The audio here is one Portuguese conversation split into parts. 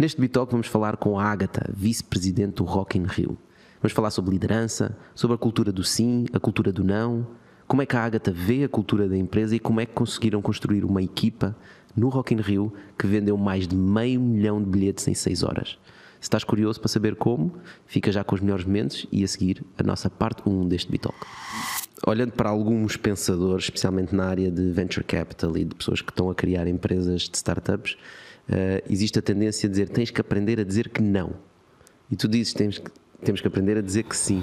Neste Bitalk vamos falar com a Ágata, vice-presidente do Rock in Rio. Vamos falar sobre liderança, sobre a cultura do sim, a cultura do não, como é que a Ágata vê a cultura da empresa e como é que conseguiram construir uma equipa no Rock in Rio que vendeu mais de meio milhão de bilhetes em 6 horas. Se estás curioso para saber como, fica já com os melhores momentos e a seguir a nossa parte 1 deste Bitalk. Olhando para alguns pensadores, especialmente na área de venture capital e de pessoas que estão a criar empresas de startups, uh, existe a tendência a dizer tens que aprender a dizer que não. E tu dizes temos que, temos que aprender a dizer que sim.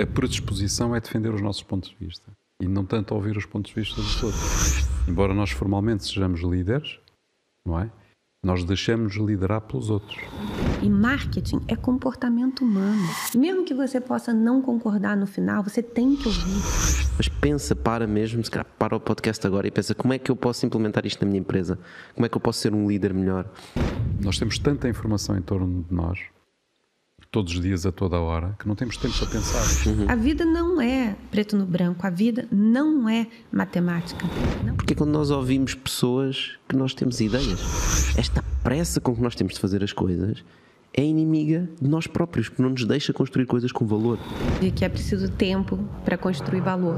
A predisposição é defender os nossos pontos de vista e não tanto ouvir os pontos de vista dos outros. Embora nós formalmente sejamos líderes, não é? Nós deixamos liderar pelos outros. E marketing é comportamento humano. Mesmo que você possa não concordar no final, você tem que ouvir. Mas pensa, para mesmo, se calhar para o podcast agora e pensa como é que eu posso implementar isto na minha empresa? Como é que eu posso ser um líder melhor? Nós temos tanta informação em torno de nós todos os dias, a toda a hora, que não temos tempo para pensar. Uhum. A vida não é preto no branco, a vida não é matemática. Não. Porque quando nós ouvimos pessoas que nós temos ideias, esta pressa com que nós temos de fazer as coisas é inimiga de nós próprios, que não nos deixa construir coisas com valor. E que é preciso tempo para construir valor.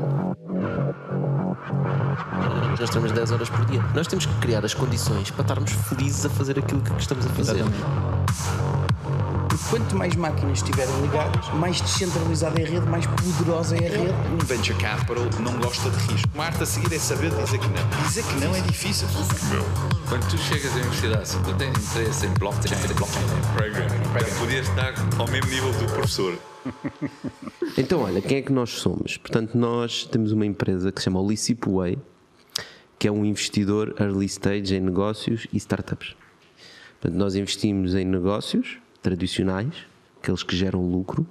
Nós temos 10 horas por dia. Nós temos que criar as condições para estarmos felizes a fazer aquilo que estamos a fazer. Exatamente. Quanto mais máquinas estiverem ligadas, mais descentralizada é a rede, mais poderosa é a rede. Um venture capital não gosta de risco. Uma arte a seguir é saber dizer que não. Dizer que não é difícil. Não. Quando tu chegas à universidade, se tu tens interesse em blockchain, blockchain programming, podias estar ao mesmo nível do professor. Então, olha, quem é que nós somos? Portanto, nós temos uma empresa que se chama Way, que é um investidor early stage em negócios e startups. Portanto, nós investimos em negócios tradicionais, aqueles que geram lucro,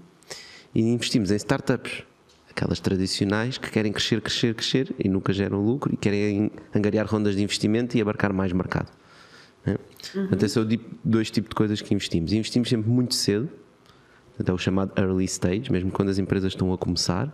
e investimos em startups, aquelas tradicionais que querem crescer, crescer, crescer e nunca geram lucro e querem angariar rondas de investimento e abarcar mais mercado. Né? Uhum. Portanto, esses são dois tipos de coisas que investimos. E investimos sempre muito cedo, portanto, é o chamado early stage, mesmo quando as empresas estão a começar.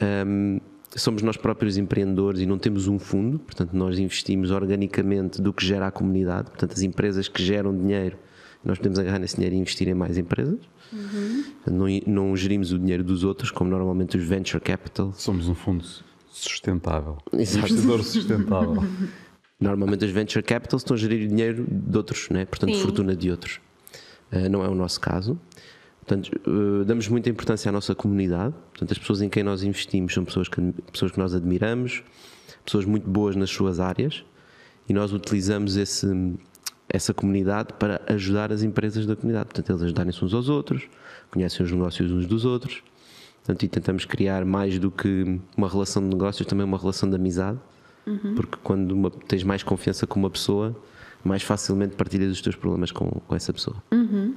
Um, somos nós próprios empreendedores e não temos um fundo, portanto, nós investimos organicamente do que gera a comunidade, portanto, as empresas que geram dinheiro nós podemos agarrar nesse dinheiro e investir em mais empresas. Uhum. Não, não gerimos o dinheiro dos outros, como normalmente os venture capital. Somos um fundo sustentável. Exato. Investidor sustentável. Normalmente os venture capital estão a gerir o dinheiro de outros, né? portanto, Sim. fortuna de outros. Uh, não é o nosso caso. Portanto, uh, damos muita importância à nossa comunidade. Portanto, as pessoas em quem nós investimos são pessoas que, pessoas que nós admiramos, pessoas muito boas nas suas áreas, e nós utilizamos esse, essa comunidade para ajudar as empresas da comunidade. Portanto, eles ajudarem-se uns aos outros, conhecem os negócios uns dos outros. Portanto, e tentamos criar mais do que uma relação de negócios, também uma relação de amizade. Uhum. Porque quando uma, tens mais confiança com uma pessoa, mais facilmente partilhas os teus problemas com, com essa pessoa. Uhum.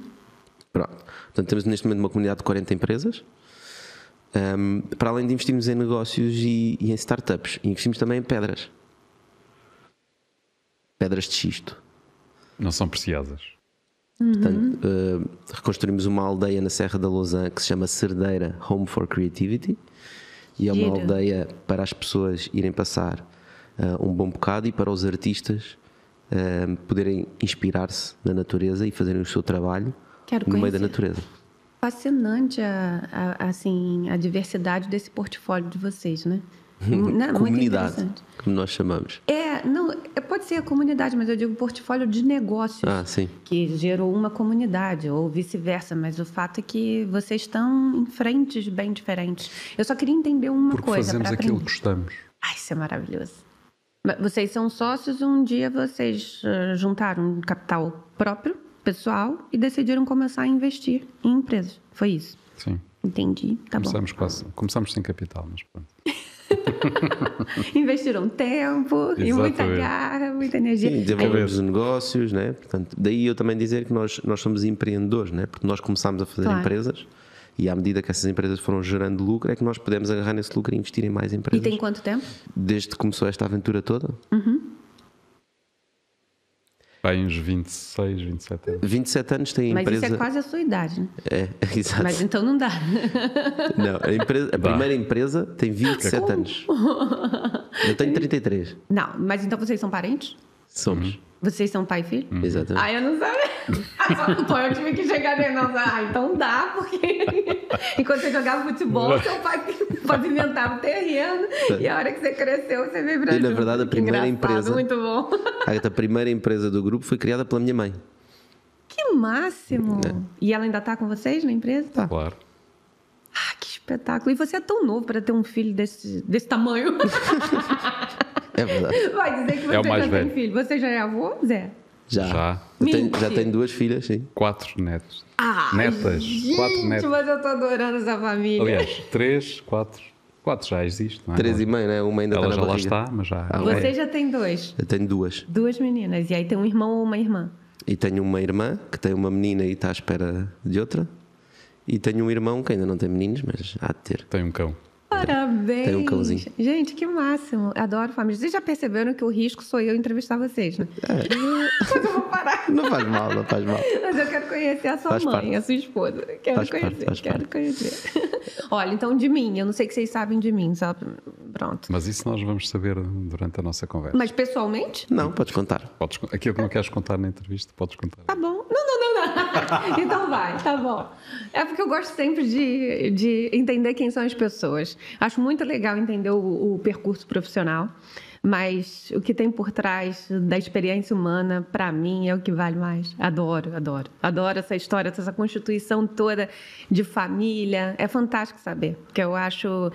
Pronto. Portanto, temos neste momento uma comunidade de 40 empresas. Um, para além de investirmos em negócios e, e em startups, investimos também em pedras. Pedras de xisto. Não são preciosas. Uhum. Portanto, uh, reconstruímos uma aldeia na Serra da Lousã que se chama Cerdeira Home for Creativity e é uma Giro. aldeia para as pessoas irem passar uh, um bom bocado e para os artistas uh, poderem inspirar-se na natureza e fazerem o seu trabalho Quero no conhecer. meio da natureza. Fascinante a, a, assim, a diversidade desse portfólio de vocês, né? Não, comunidade, como nós chamamos. É, não, é, pode ser a comunidade, mas eu digo portfólio de negócios. Ah, sim. Que gerou uma comunidade, ou vice-versa. Mas o fato é que vocês estão em frentes bem diferentes. Eu só queria entender uma Porque coisa. fazemos aquilo que gostamos. Ai, isso é maravilhoso. Vocês são sócios, um dia vocês uh, juntaram um capital próprio, pessoal, e decidiram começar a investir em empresas. Foi isso? Sim. Entendi. Tá começamos bom. Quase, começamos sem capital, mas pronto. Investiram tempo Exatamente. e muita garra, muita energia. Sim, desenvolvemos negócios, né? Portanto, daí eu também dizer que nós, nós somos empreendedores, né? Porque nós começámos a fazer claro. empresas e à medida que essas empresas foram gerando lucro é que nós podemos agarrar nesse lucro e investir em mais empresas. E tem quanto tempo? Desde que começou esta aventura toda. Uhum. Vai uns 26, 27 anos. 27 anos tem a Mas empresa. Mas isso é quase a sua idade, né? É, exato. Mas então não dá. Não, a, empresa, a primeira empresa tem 27 Como? anos. Eu tenho 33. Não, mas então vocês são parentes? Somos. Uhum. Vocês são pai e filho? Exatamente. Ah, eu não sabia. Então eu tive que chegar nele. Não, ah, então dá, porque enquanto você jogava futebol, seu pai pavimentava o terreno. E a hora que você cresceu, você veio pra E, na verdade, a primeira engraçado, empresa- Muito bom. A primeira empresa do grupo foi criada pela minha mãe. Que máximo. E ela ainda tá com vocês na empresa? Tá. Claro. Ah, que espetáculo. E você é tão novo para ter um filho desse, desse tamanho. É verdade. Vai dizer que você É o mais já velho. tem filho. Você já é avô, Zé? Já. Já. Eu tenho- Mentira. já tenho duas filhas, sim. Quatro netos. Ah, Netas. Gente, Quatro netas. mas eu tô adorando essa família. Aliás, três, quatro. Quatro já existe, não é? Três e meia, né? Uma ainda Ela está já na lá barriga. está, mas já. Ah, é. Você já tem dois. Eu tenho duas. Duas meninas. E aí tem um irmão ou uma irmã. E tenho uma irmã que tem uma menina e está à espera de outra. E tenho um irmão que ainda não tem meninos, mas há de ter. Tem um cão. Parabéns. Tem um cãozinho. Gente, que máximo. Adoro família. Vocês já perceberam que o risco sou eu entrevistar vocês, né? Mas eu vou parar. Não faz mal, não faz mal. Mas eu quero conhecer a sua Faz mãe, parte. a sua esposa. Quero Faz conhecer, parte, quero parte. conhecer. Olha, então de mim, eu não sei que vocês sabem de mim, só pronto. Mas isso nós vamos saber durante a nossa conversa. Mas pessoalmente? Não, podes contar. Podes, aquilo que não queres contar na entrevista, podes contar. Tá bom. Não. Então vai, tá bom. É porque eu gosto sempre de, de entender quem são as pessoas. Acho muito legal entender o, o percurso profissional, mas o que tem por trás da experiência humana, para mim, é o que vale mais. Adoro, adoro. Adoro essa história, essa constituição toda de família. É fantástico saber, porque eu acho.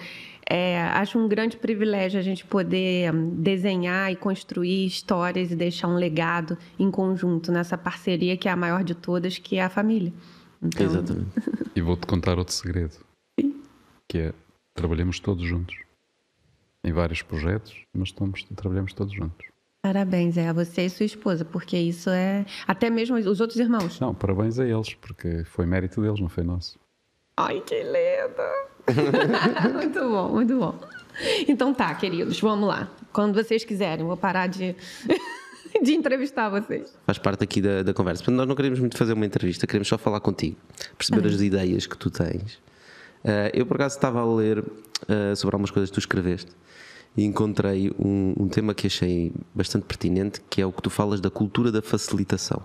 É, acho um grande privilégio a gente poder hum, desenhar e construir histórias e deixar um legado em conjunto nessa parceria que é a maior de todas, que é a família. Então, Exatamente. E vou-te contar outro segredo. Que é, trabalhamos todos juntos. Em vários projetos, mas estamos, trabalhamos todos juntos. Parabéns é a você e sua esposa, porque isso é até mesmo os outros irmãos. Não, parabéns a eles, porque foi mérito deles, não foi nosso. Ai, que lindo! muito bom, muito bom. Então tá, queridos, vamos lá. Quando vocês quiserem, vou parar de, de entrevistar vocês. Faz parte aqui da, da conversa. Portanto, nós não queremos muito fazer uma entrevista, queremos só falar contigo, perceber as ideias que tu tens. Ah, eu, por acaso, estava a ler ah, sobre algumas coisas que tu escreveste e encontrei um, um tema que achei bastante pertinente, que é o que tu falas da cultura da facilitação.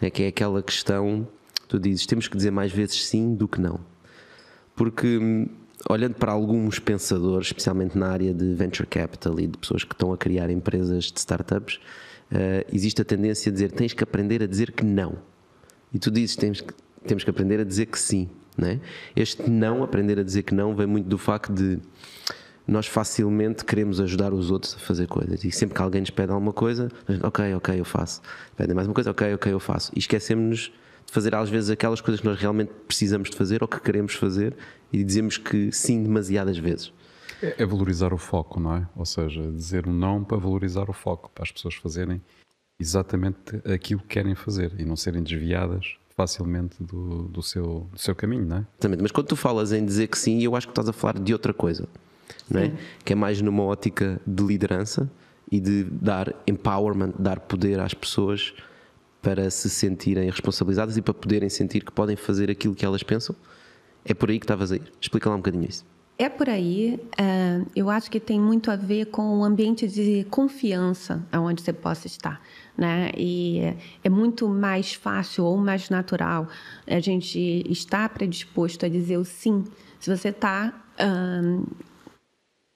Né? Que é aquela questão, tu dizes, temos que dizer mais vezes sim do que não. Porque, hum, olhando para alguns pensadores, especialmente na área de venture capital e de pessoas que estão a criar empresas de startups, eh, existe a tendência a dizer tens que aprender a dizer que não. E tu dizes temos que, temos que aprender a dizer que sim. Não é? Este não, aprender a dizer que não, vem muito do facto de nós facilmente queremos ajudar os outros a fazer coisas. E sempre que alguém nos pede alguma coisa, ok, ok, eu faço. Pedem mais uma coisa, ok, ok, eu faço. E esquecemos-nos fazer às vezes aquelas coisas que nós realmente precisamos de fazer ou que queremos fazer e dizemos que sim demasiadas vezes. É, é valorizar o foco, não é? Ou seja, dizer um não para valorizar o foco, para as pessoas fazerem exatamente aquilo que querem fazer e não serem desviadas facilmente do, do, seu, do seu caminho, não é? Exatamente. Mas quando tu falas em dizer que sim, eu acho que estás a falar de outra coisa, não é? Que é mais numa ótica de liderança e de dar empowerment, dar poder às pessoas para se sentirem responsabilizadas e para poderem sentir que podem fazer aquilo que elas pensam. É por aí que estavas a ir. Explica lá um bocadinho isso. É por aí. é, eu acho que tem muito a ver com o ambiente de confiança onde você possa estar. Né? E é- muito mais fácil ou mais natural a gente estar predisposto a dizer o sim se você está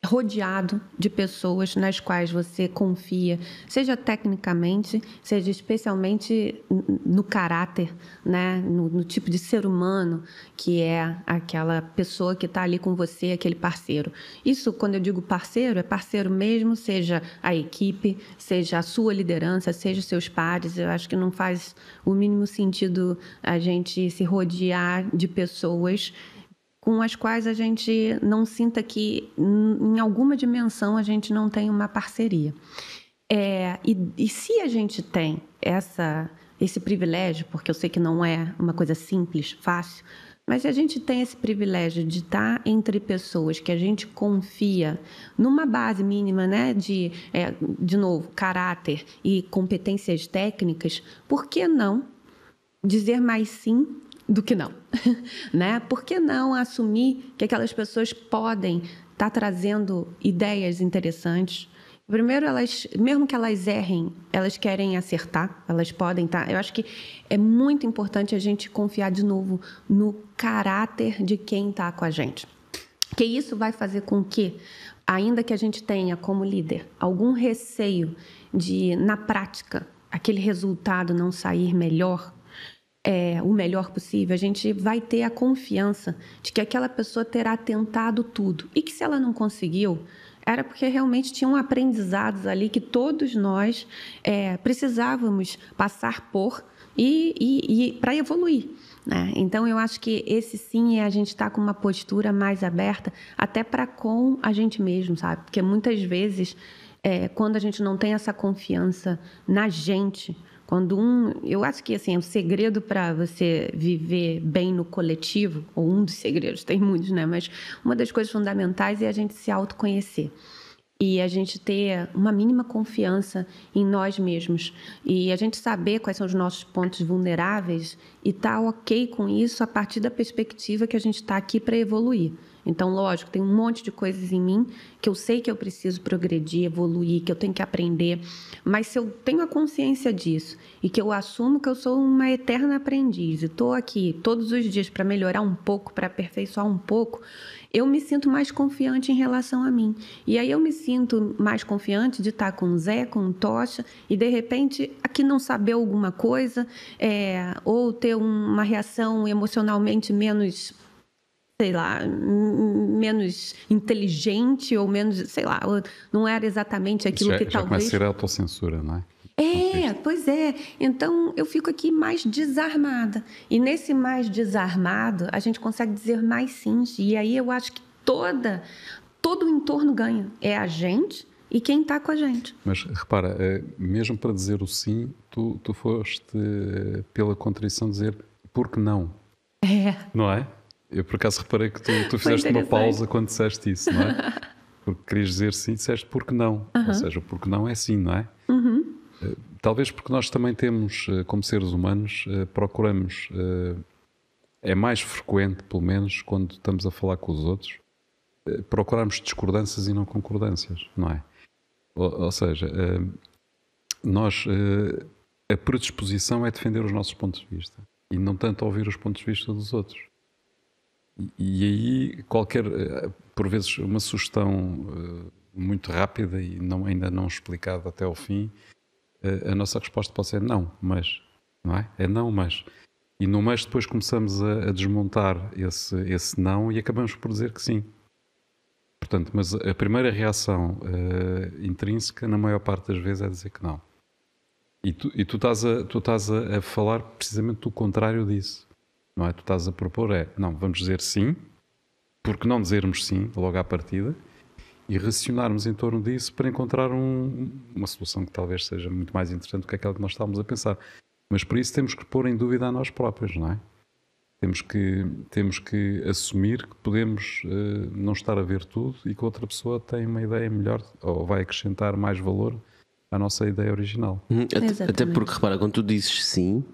rodeado de pessoas nas quais você confia, seja tecnicamente, seja especialmente no caráter, né? no, no tipo de ser humano que é aquela pessoa que está ali com você, aquele parceiro. Isso, quando eu digo parceiro, é parceiro mesmo, seja a equipe, seja a sua liderança, seja seus pares. Eu acho que não faz o mínimo sentido a gente se rodear de pessoas com as quais a gente não sinta que, em alguma dimensão, a gente não tem uma parceria. É, e, e se a gente tem essa, esse privilégio, porque eu sei que não é uma coisa simples, fácil, mas se a gente tem esse privilégio de estar entre pessoas que a gente confia numa base mínima, né, de, é, de novo, caráter e competências técnicas, por que não dizer mais sim do que não, né? Por que não assumir que aquelas pessoas podem estar trazendo ideias interessantes, Primeiro, elas, mesmo que elas errem, elas querem acertar, elas podem estar. Tá? Eu acho que é muito importante a gente confiar de novo no caráter de quem está com a gente. Que isso vai fazer com que, ainda que a gente tenha como líder algum receio de, na prática, aquele resultado não sair melhor, é, o melhor possível, a gente vai ter a confiança de que aquela pessoa terá tentado tudo e que se ela não conseguiu, era porque realmente tinham aprendizados ali que todos nós é, precisávamos passar por e, e, e para evoluir. Né? Então, eu acho que esse sim é a gente estar tá com uma postura mais aberta, até para com a gente mesmo, sabe? Porque muitas vezes, é, quando a gente não tem essa confiança na gente, quando um, eu acho que assim, o segredo para você viver bem no coletivo, ou um dos segredos, tem muitos, né? Mas uma das coisas fundamentais é a gente se autoconhecer e a gente ter uma mínima confiança em nós mesmos e a gente saber quais são os nossos pontos vulneráveis e estar tá ok com isso a partir da perspectiva que a gente está aqui para evoluir. Então, lógico, tem um monte de coisas em mim que eu sei que eu preciso progredir, evoluir, que eu tenho que aprender, mas se eu tenho a consciência disso e que eu assumo que eu sou uma eterna aprendiz e estou aqui todos os dias para melhorar um pouco, para aperfeiçoar um pouco, eu me sinto mais confiante em relação a mim. E aí eu me sinto mais confiante de estar com o Zé, com o Tocha, e de repente aqui não saber alguma coisa, é, ou ter uma reação emocionalmente menos sei lá, menos inteligente ou menos, sei lá, não era exatamente aquilo já, que já talvez. Começa a ser autocensura, não é? É, pois é. Então eu fico aqui mais desarmada. E nesse mais desarmado, a gente consegue dizer mais sim. E aí eu acho que toda, todo o entorno ganha. É a gente e quem está com a gente. Mas repara, eh, mesmo para dizer o sim, tu, tu foste eh, pela contrição dizer por que não? É. Não é? Eu por acaso reparei que tu, tu fizeste uma pausa quando disseste isso, não é? Porque querias dizer sim, disseste porque não. Uh -huh. Ou seja, porque não é sim, não é? Uh -huh. Eh, talvez porque nós também temos, eh, como seres humanos, eh, procuramos, é mais frequente, pelo menos, quando estamos a falar com os outros, procurarmos discordâncias e não concordâncias, não é? Ou, ou seja, nós, a predisposição é defender os nossos pontos de vista e não tanto ouvir os pontos de vista dos outros. E, aí, qualquer, por vezes, uma sugestão muito rápida e não, ainda não explicada até ao fim, a, nossa resposta pode ser não, mas, não é? É não, mas. E no mas depois começamos a, a desmontar esse, esse não e acabamos por dizer que sim. Portanto, mas a primeira reação uh, intrínseca, na maior parte das vezes, é dizer que não. E tu, e tu estás, a, tu estás a, a falar precisamente do contrário disso. Não é? Tu estás a propor é, não, vamos dizer sim, porque não dizermos sim logo à partida, e racionarmos em torno disso para encontrar um, uma solução que talvez seja muito mais interessante do que aquela que nós estávamos a pensar. Mas para isso temos que pôr em dúvida a nós próprios, não é? Temos que, temos que assumir que podemos uh, não estar a ver tudo e que outra pessoa tem uma ideia melhor ou vai acrescentar mais valor à nossa ideia original. Uhum, até, até, porque, repara, quando tu dizes sim,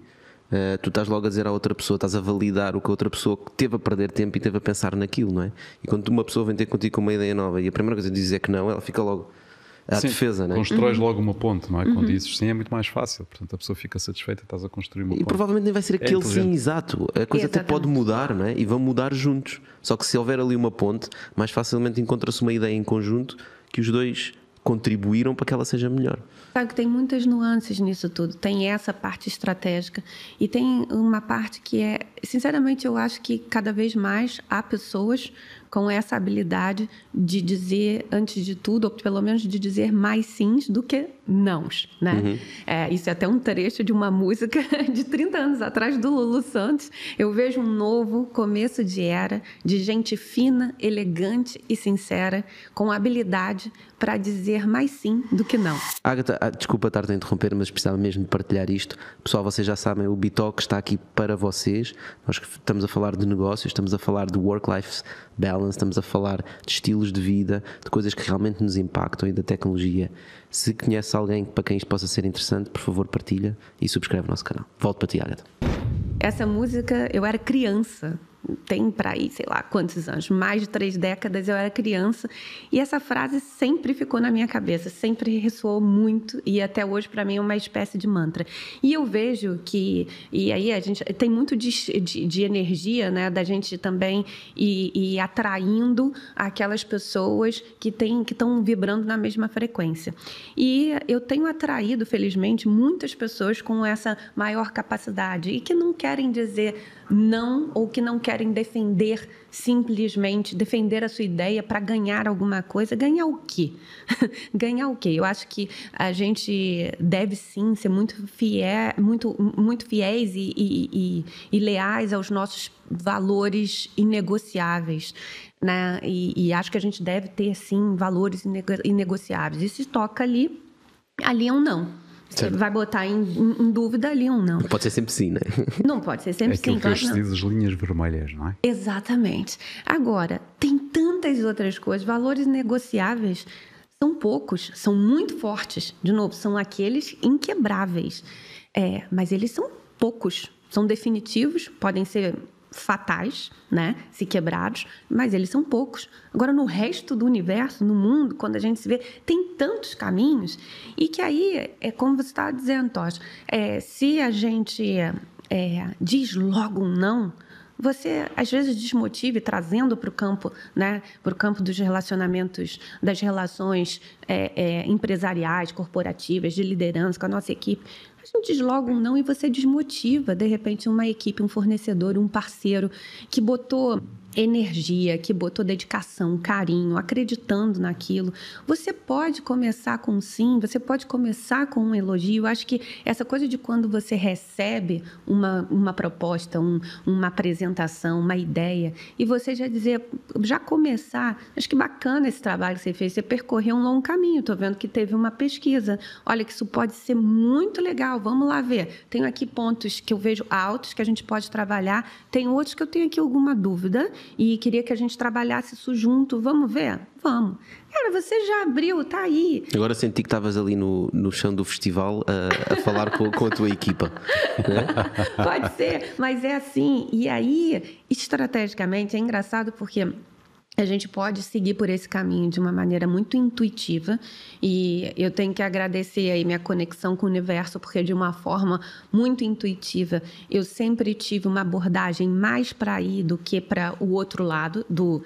Uh, tu estás logo a dizer à outra pessoa, estás a validar o que a outra pessoa teve a perder tempo e teve a pensar naquilo, não é? E quando uma pessoa vem ter contigo com uma ideia nova e a primeira coisa que diz é que não, ela fica logo à sim, defesa, não é? Constróis uhum. logo uma ponte, não é? Quando uhum. dizes sim é muito mais fácil, portanto a pessoa fica satisfeita e estás a construir uma e ponte. E provavelmente nem vai ser é aquele é sim exato, a coisa até pode mudar, não é? E vão mudar juntos. Só que se houver ali uma ponte, mais facilmente encontra-se uma ideia em conjunto que os dois contribuíram para que ela seja melhor. Sabe que tem muitas nuances nisso tudo. Tem essa parte estratégica e tem uma parte que é, sinceramente, eu acho que cada vez mais há pessoas com essa habilidade de dizer, antes de tudo, ou pelo menos de dizer mais sims do que nãos, né? Uhum. É, isso é até um trecho de uma música de 30 anos atrás do Lulu Santos. Eu vejo um novo começo de era de gente fina, elegante e sincera, com habilidade para dizer mais sim do que não. Agatha, ah, desculpa estar a interromper, mas precisava mesmo de partilhar isto. Pessoal, vocês já sabem, o Bitalk está aqui para vocês. Nós estamos a falar de negócios, estamos a falar de work-life balance, estamos a falar de estilos de vida, de coisas que realmente nos impactam e da tecnologia. Se conhece alguém para quem isto possa ser interessante, por favor partilha e subscreve o nosso canal. Volto para ti, Agatha. Essa música, eu era criança tem para aí, sei lá quantos anos, mais de três décadas eu era criança e essa frase sempre ficou na minha cabeça, sempre ressoou muito e até hoje para mim é uma espécie de mantra. E eu vejo que, e aí a gente tem muito de, de, de energia, né, da gente também ir, ir atraindo aquelas pessoas que que estão vibrando na mesma frequência. E eu tenho atraído, felizmente, muitas pessoas com essa maior capacidade e que não querem dizer não ou que não querem defender simplesmente defender a sua ideia para ganhar alguma coisa. Ganhar o quê? ganhar o quê? Eu acho que a gente deve sim ser muito fiel, muito, muito fiéis e, e, e, e leais aos nossos valores inegociáveis. Né? E, acho que a gente deve ter sim valores inegociáveis. E se toca ali, ali é um não. Você vai botar em, em, dúvida ali um não. Pode ser sempre sim, né? Não pode ser sempre é sim. Claro que as linhas vermelhas, não é? Exatamente. Agora, tem tantas outras coisas. Valores negociáveis são poucos, são muito fortes. De novo, são aqueles inquebráveis. É, mas eles são poucos. São definitivos, podem ser fatais, né, se quebrados, mas eles são poucos. Agora, no resto do universo, no mundo, quando a gente se vê, tem tantos caminhos e que aí é como você estava dizendo, Tosh, é, se a gente é, diz logo um não, você às vezes desmotive trazendo para o campo, né, para o campo dos relacionamentos, das relações é, é, empresariais, corporativas, de liderança com a nossa equipe. A gente desloga um não e você desmotiva, de repente, uma equipe, um fornecedor, um parceiro que botou energia, que botou dedicação, carinho, acreditando naquilo. Você pode começar com um sim, você pode começar com um elogio. Eu acho que essa coisa de quando você recebe uma, uma proposta, um, uma apresentação, uma ideia, e você já dizer, já começar, acho que bacana esse trabalho que você fez, você percorreu um longo caminho. Estou vendo que teve uma pesquisa. Olha, que isso pode ser muito legal, vamos lá ver. Tenho aqui pontos que eu vejo altos que a gente pode trabalhar, tem outros que eu tenho aqui alguma dúvida e queria que a gente trabalhasse isso junto. Vamos ver? Vamos. Cara, você já abriu, tá aí. Agora senti que estavas ali no, no chão do festival a, a falar com, com, a tua equipa. Né? Pode ser, mas é assim. E aí, estrategicamente, é engraçado porque a gente pode seguir por esse caminho de uma maneira muito intuitiva e eu tenho que agradecer aí minha conexão com o universo porque de uma forma muito intuitiva eu sempre tive uma abordagem mais para ir do que para o outro lado do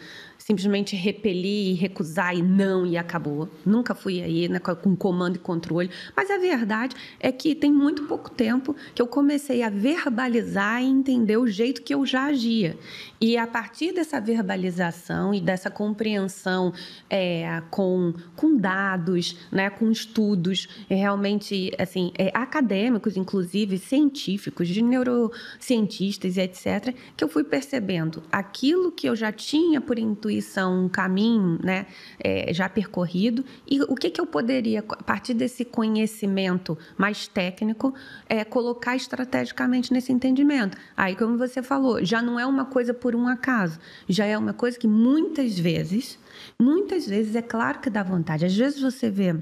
simplesmente repelir e recusar e não e acabou. Nunca fui aí né, com comando e controle. Mas a verdade é que tem muito pouco tempo que eu comecei a verbalizar e entender o jeito que eu já agia. E a partir dessa verbalização e dessa compreensão é, com, com dados, né, com estudos realmente assim, é, acadêmicos, inclusive científicos, de neurocientistas e etc., que eu fui percebendo aquilo que eu já tinha por intuição intuição, um caminho né, é, já percorrido, e o que, que eu poderia, a partir desse conhecimento mais técnico, é, colocar estrategicamente nesse entendimento. Aí, como você falou, já não é uma coisa por um acaso, já é uma coisa que muitas vezes, muitas vezes é claro que dá vontade. Às vezes você vê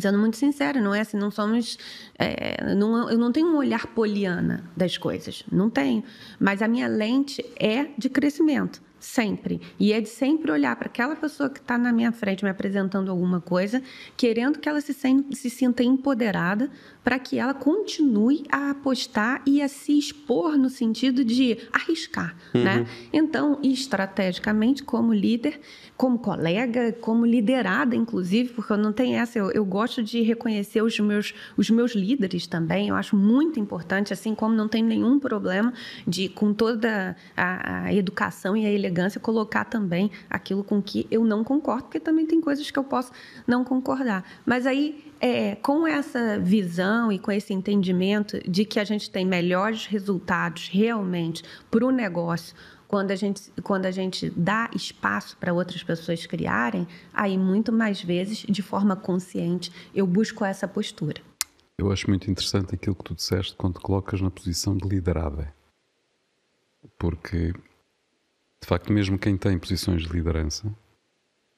sendo muito sincera, não é assim, não somos, é, não, eu não tenho um olhar poliana das coisas, não tenho, mas a minha lente é de crescimento sempre. E é de sempre olhar para aquela pessoa que está na minha frente me apresentando alguma coisa, querendo que ela se, se sinta empoderada para que ela continue a apostar e a se expor no sentido de arriscar, uhum. né? Então, estrategicamente, como líder, como colega, como liderada, inclusive, porque eu não tenho essa, eu, eu gosto de reconhecer os meus, os meus líderes também, eu acho muito importante, assim como não tem nenhum problema de, com toda a, a educação e a elegância, colocar também aquilo com que eu não concordo, porque também tem coisas que eu posso não concordar. Mas aí é, com essa visão e com esse entendimento de que a gente tem melhores resultados realmente para o negócio quando a gente, quando a gente dá espaço para outras pessoas criarem, aí muito mais vezes, de forma consciente, eu busco essa postura. Eu acho muito interessante aquilo que tu disseste quando te colocas na posição de liderada. Porque, de facto, mesmo quem tem posições de liderança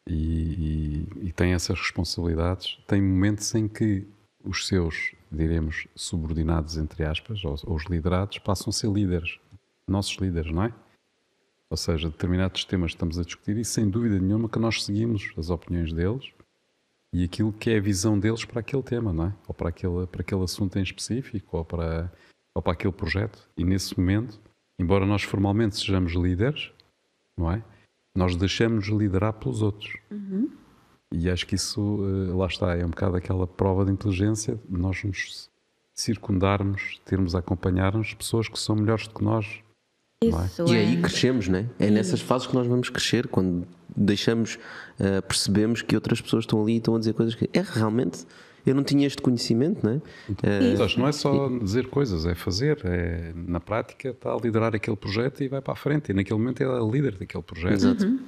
e, e, e tem essas responsabilidades, tem momentos em que os seus, diremos, subordinados, entre aspas, ou, ou os liderados, passam a ser líderes, nossos líderes, não é? Ou seja, determinados temas estamos a discutir e sem dúvida nenhuma que nós seguimos as opiniões deles e aquilo que é a visão deles para aquele tema, não é? Ou para aquele, para aquele assunto em específico ou para, ou para aquele projeto. E nesse momento, embora nós formalmente sejamos líderes, não é? Nós deixamos liderar pelos outros. E acho que isso, eh, lá está, é um bocado aquela prova de inteligência, nós nos circundarmos, termos a acompanhar-nos pessoas que são melhores do que nós. Isso E é. aí crescemos, né? É nessas fases que nós vamos crescer, quando deixamos, ah, percebemos que outras pessoas estão ali e estão a dizer coisas que é realmente eu não tinha este conhecimento, né? Mas acho que não é só dizer coisas, é fazer. É, na prática, está a liderar aquele projeto e vai para a frente. E naquele momento ele é líder daquele projeto. Exato.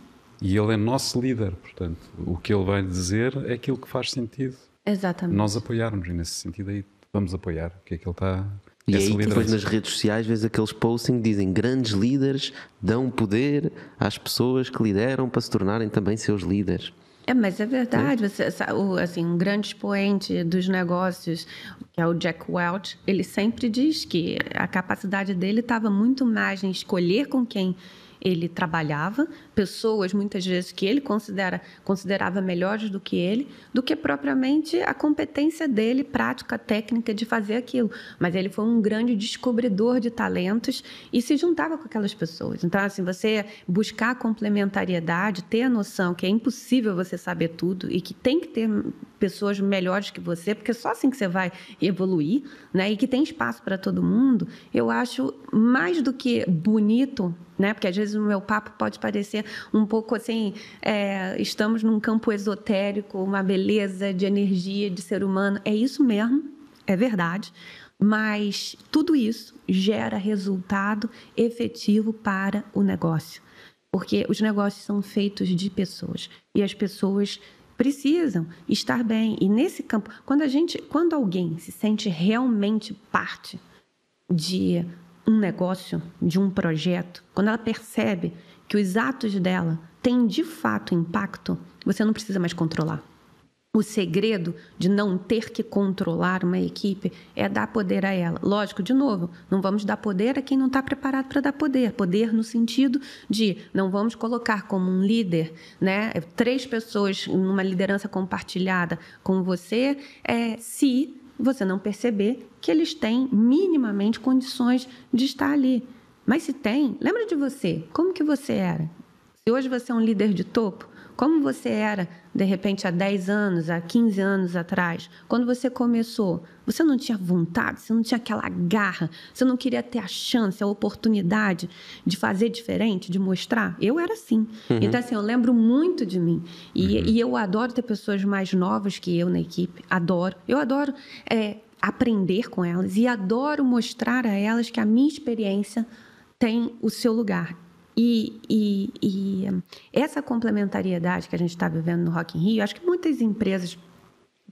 E ele é nosso líder. Portanto, o que ele vai dizer é aquilo que faz sentido Exatamente. nós apoiarmos. E nesse sentido aí vamos apoiar. O que é que ele está. E aí depois nas redes sociais vês aqueles postings que dizem grandes líderes dão poder às pessoas que lideram para se tornarem também seus líderes. É, mas é verdade. Você, sa- o- assim, um grande expoente dos negócios, que é o Jack Welch, ele sempre diz que a capacidade dele estava muito mais em escolher com quem ele trabalhava, pessoas muitas vezes que ele considera, considerava melhores do que ele, do que propriamente a competência dele, prática, técnica de fazer aquilo. Mas ele foi um grande descobridor de talentos e se juntava com aquelas pessoas. Então, assim, você buscar complementariedade, ter a noção que é impossível você saber tudo e que tem que ter pessoas melhores que você, porque só assim que você vai evoluir, né? E que tem espaço para todo mundo, eu acho mais do que bonito, né? Porque às vezes o meu papo pode parecer um pouco assim, é, estamos num campo esotérico, uma beleza de energia de ser humano. É isso mesmo, é verdade. Mas tudo isso gera resultado efetivo para o negócio. Porque os negócios são feitos de pessoas e as pessoas precisam estar bem. E nesse campo, quando a gente, quando alguém se sente realmente parte de um negócio, de um projeto, quando ela percebe que os atos dela têm de fato impacto, você não precisa mais controlar. O segredo de não ter que controlar uma equipe é dar poder a ela. Lógico, de novo, não vamos dar poder a quem não está preparado para dar poder. Poder no sentido de não vamos colocar como um líder, né, três pessoas numa liderança compartilhada com você, é, se você não perceber que eles têm minimamente condições de estar ali. Mas se tem, lembra de você. Como que você era? Se hoje você é um líder de topo, como você era, de repente, há 10 anos, há 15 anos atrás, quando você começou, você não tinha vontade, você não tinha aquela garra, você não queria ter a chance, a oportunidade de fazer diferente, de mostrar? Eu era assim. Então, assim, eu lembro muito de mim. E, e eu adoro ter pessoas mais novas que eu na equipe, adoro. Eu adoro é, aprender com elas e adoro mostrar a elas que a minha experiência tem o seu lugar. E, e- e, hum, essa complementariedade que a gente está vivendo no Rock in Rio, acho que muitas empresas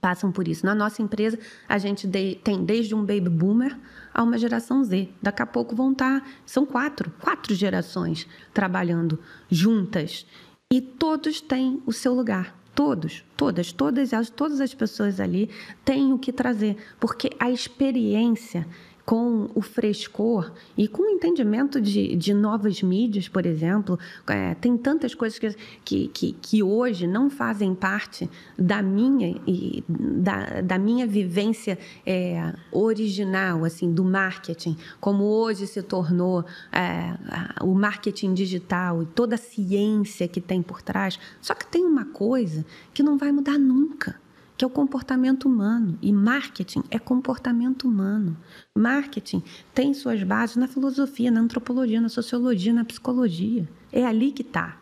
passam por isso. Na nossa empresa, a gente de- tem desde um baby boomer a uma geração Z. Daqui a pouco vão estar, são quatro, quatro gerações trabalhando juntas. E todos têm o seu lugar. Todos, todas, todas as, todas as pessoas ali têm o que trazer. Porque a experiência com o frescor e com o entendimento de, de novas mídias, por exemplo. É, tem tantas coisas que, que, que, que hoje não fazem parte da minha, e da, da minha vivência é, original, assim, do marketing, como hoje se tornou é, o marketing digital e toda a ciência que tem por trás. Só que tem uma coisa que não vai mudar nunca que é o comportamento humano. E marketing é comportamento humano. Marketing tem suas bases na filosofia, na antropologia, na sociologia, na psicologia. É ali que está.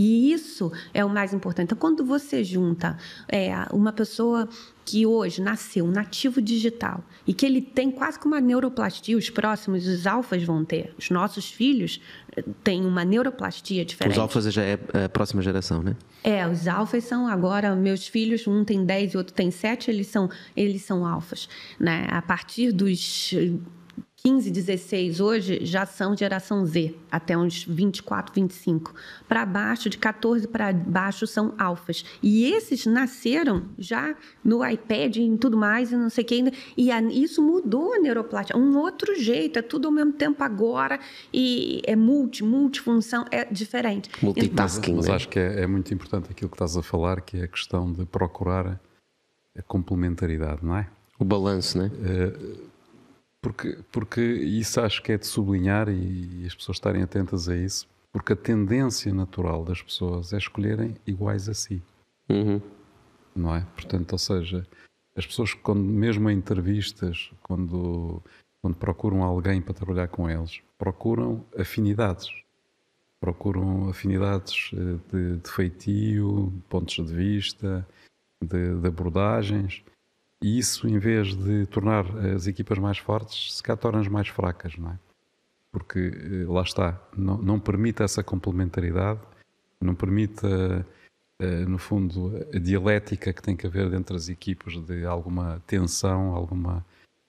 E isso é o mais importante. Então, quando você junta é, uma pessoa que hoje nasceu um nativo digital e que ele tem quase que uma neuroplastia, os próximos, os alfas vão ter. Os nossos filhos têm uma neuroplastia diferente. Os alfas já é a próxima geração, né? É, os alfas são agora, meus filhos, um tem 10 e outro tem 7, eles são, eles são alfas. Né? A partir dos 15, 16 hoje já são geração Z, até uns 24, 25. Para baixo, de 14 para baixo, são alfas. E esses nasceram já no iPad e em tudo mais, e não sei o que ainda. E a, isso mudou a neuroplástica. Um outro jeito, é tudo ao mesmo tempo agora, e é multi, multifunção, é diferente. Multitasking. Mas né? acho que é, é muito importante aquilo que estás a falar, que é a questão de procurar a complementaridade, não é? O balanço, né? Porque, porque isso acho que é de sublinhar e, as pessoas estarem atentas a isso, porque a tendência natural das pessoas é escolherem iguais a si, Uhum. não é? Portanto, ou seja, as pessoas, quando, mesmo em entrevistas, quando, quando procuram alguém para trabalhar com eles, procuram afinidades. Procuram afinidades eh, de, de feitio, pontos de vista, de, de abordagens. E isso, em vez de tornar as equipas mais fortes, se calhar torna-as mais fracas, não é? Porque eh, lá está, não, não permite essa complementaridade, não permite, eh, eh, no fundo, a dialética que tem que haver entre as equipas de alguma tensão, alguma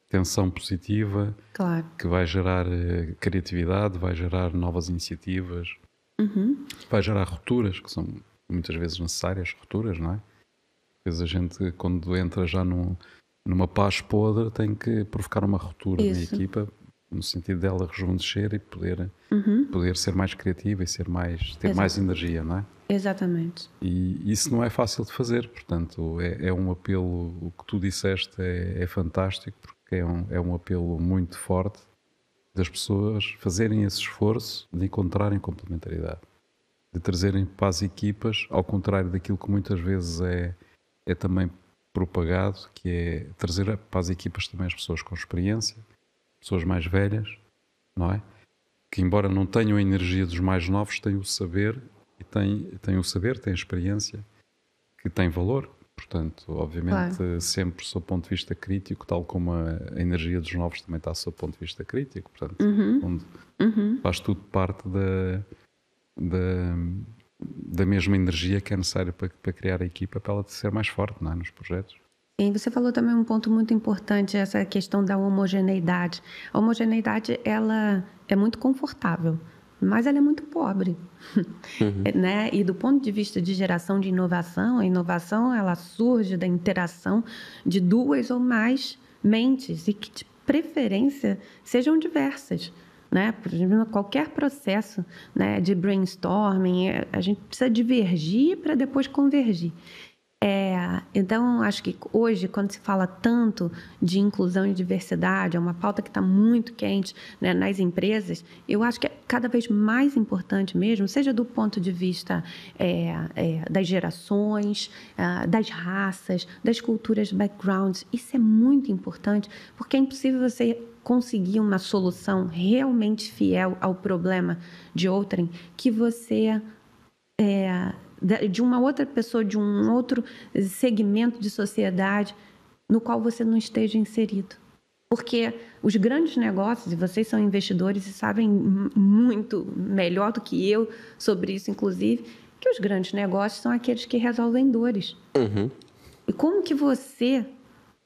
tensão positiva, Claro. que vai gerar criatividade, vai gerar novas iniciativas, vai gerar rupturas, que são muitas vezes necessárias, rupturas, não é? Vezes a gente, quando entra já num, numa paz podre, tem que provocar uma ruptura Isso. na equipa, no sentido dela rejuvenescer e poder, poder ser mais criativa e ser mais, ter mais Exato. energia, não é? Exatamente. E isso não é fácil de fazer, portanto, é, é um apelo, o que tu disseste é, é fantástico, porque é um, é um apelo muito forte das pessoas fazerem esse esforço de encontrarem complementaridade, de trazerem para as equipas, ao contrário daquilo que muitas vezes é, é também propagado, que é trazer para as equipas também as pessoas com experiência, pessoas mais velhas, não é? Que embora não tenham a energia dos mais novos, têm o saber e têm, têm o saber, têm a experiência, que tem valor. Portanto, obviamente, sempre sob o ponto de vista crítico, tal como a, energia dos novos também está sob o ponto de vista crítico. Portanto, onde faz tudo parte da, da, da mesma energia que é necessária para, para criar a equipa para ela ser mais forte não é? nos projetos. E você falou também um ponto muito importante, essa questão da homogeneidade. A homogeneidade, ela é muito confortável, mas ela é muito pobre, né? E do ponto de vista de geração de inovação, a inovação ela surge da interação de duas ou mais mentes e que de preferência sejam diversas. Né? Qualquer processo né, de brainstorming, é, a gente precisa divergir para depois convergir. É, então, acho que hoje, quando se fala tanto de inclusão e diversidade, é uma pauta que está muito quente né, nas empresas, eu acho que é cada vez mais importante mesmo, seja do ponto de vista é, é, das gerações, ah, das raças, das culturas, backgrounds. Isso é muito importante, porque é impossível você conseguir uma solução realmente fiel ao problema de outrem que você é, de uma outra pessoa, de um outro segmento de sociedade no qual você não esteja inserido. Porque os grandes negócios, e vocês são investidores e sabem muito melhor do que eu sobre isso, inclusive, que os grandes negócios são aqueles que resolvem dores. E como que você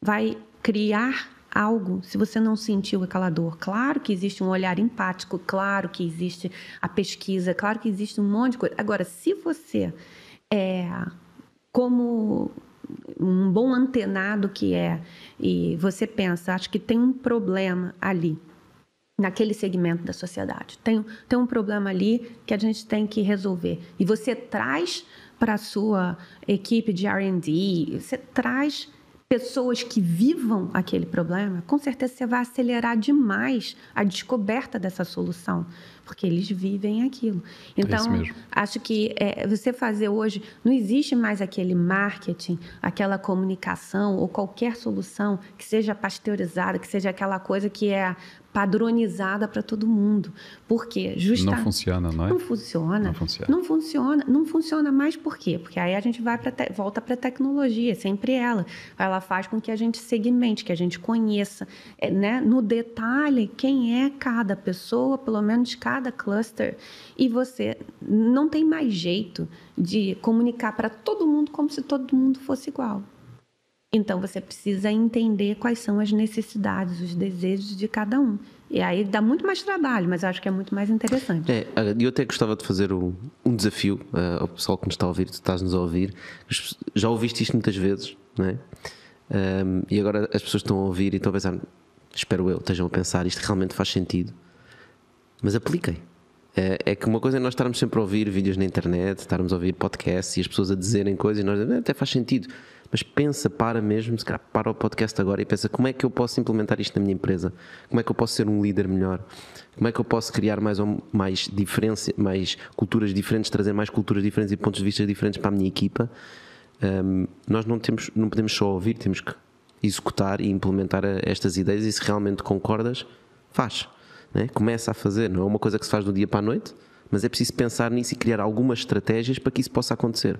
vai criar algo se você não sentiu aquela dor? Claro que existe um olhar empático, claro que existe a pesquisa, claro que existe um monte de coisa. Agora, se você é como um bom antenado que é e você pensa, acho que tem um problema ali naquele segmento da sociedade. Tem, tem um problema ali que a gente tem que resolver. E você traz para a sua equipe de R&D, você traz pessoas que vivam aquele problema, com certeza você vai acelerar demais a descoberta dessa solução, porque eles vivem aquilo. Então, mesmo. acho que é, você fazer hoje, não existe mais aquele marketing, aquela comunicação ou qualquer solução que seja pasteurizada, que seja aquela coisa que é padronizada para todo mundo. Porque justa... Não funciona, não é? Não funciona. Não funciona. Não funciona. Não funciona mais por quê? Porque aí a gente vai pra te... volta para a tecnologia, sempre ela. Ela faz com que a gente segmente, que a gente conheça, é, né? no detalhe, quem é cada pessoa, pelo menos cada cluster. E você não tem mais jeito de comunicar para todo mundo como se todo mundo fosse igual. Então você precisa entender quais são as necessidades, os desejos de cada um. E aí dá muito mais trabalho, mas eu acho que é muito mais interessante. É, eu até gostava de fazer um, um desafio uh, ao pessoal que nos está a ouvir, tu estás-nos a ouvir. Já ouviste isto muitas vezes, não é? Um, e agora as pessoas estão a ouvir e estão a pensar, espero eu, estejam a pensar, isto realmente faz sentido. Mas apliquem. É, é, que uma coisa é nós estarmos sempre a ouvir vídeos na internet, estarmos a ouvir podcasts e as pessoas a dizerem coisas e nós ah, até faz sentido. Mas pensa, para mesmo, se calhar para o podcast agora e pensa como é que eu posso implementar isto na minha empresa? Como é que eu posso ser um líder melhor? Como é que eu posso criar mais, mais diferença, mais culturas diferentes, trazer mais culturas diferentes e pontos de vista diferentes para a minha equipa? Um, nós não, temos, não podemos só ouvir, temos que executar e implementar estas ideias e se realmente concordas, faz. Né? Começa a fazer, não é uma coisa que se faz do dia para a noite, mas é preciso pensar nisso e criar algumas estratégias para que isso possa acontecer.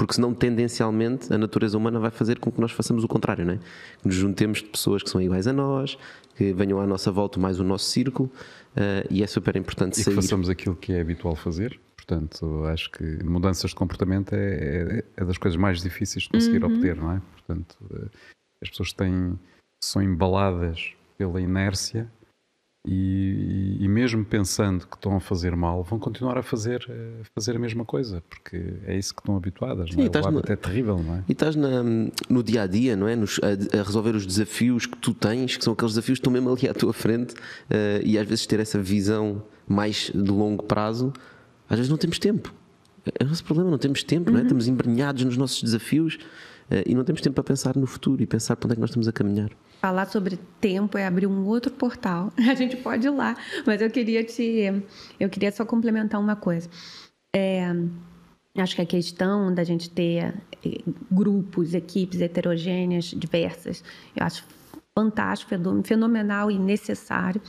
Porque senão, tendencialmente, a natureza humana vai fazer com que nós façamos o contrário, não é? Que nos juntemos de pessoas que são iguais a nós, que venham à nossa volta mais o nosso círculo, uh, e é super importante e sair. E que façamos aquilo que é habitual fazer, Portanto, acho que mudanças de comportamento é, é, é das coisas mais difíceis de conseguir uhum. obter, não é? Portanto, eh, as pessoas têm, são embaladas pela inércia e, e, mesmo pensando que estão a fazer mal, vão continuar a fazer, a fazer a mesma coisa, porque é isso que estão habituadas, Sim, não é? O hábito no, é terrível, não é? E estás na, no dia a dia, não é? Nos, a, a, resolver os desafios que tu tens, que são aqueles desafios que estão mesmo ali à tua frente, uh, e às vezes ter essa visão mais de longo prazo às vezes não temos tempo. É o nosso problema, não temos tempo, uhum. não é? Uhum. Estamos embrenhados nos nossos desafios uh, e não temos tempo para pensar no futuro e pensar para onde é que nós estamos a caminhar. Falar sobre tempo é abrir um outro portal. A gente pode ir lá, mas eu queria te, eu queria só complementar uma coisa. É, acho que a questão da gente ter eh, grupos, equipes heterogêneas, diversas, eu acho fantástico, fenomenal e necessário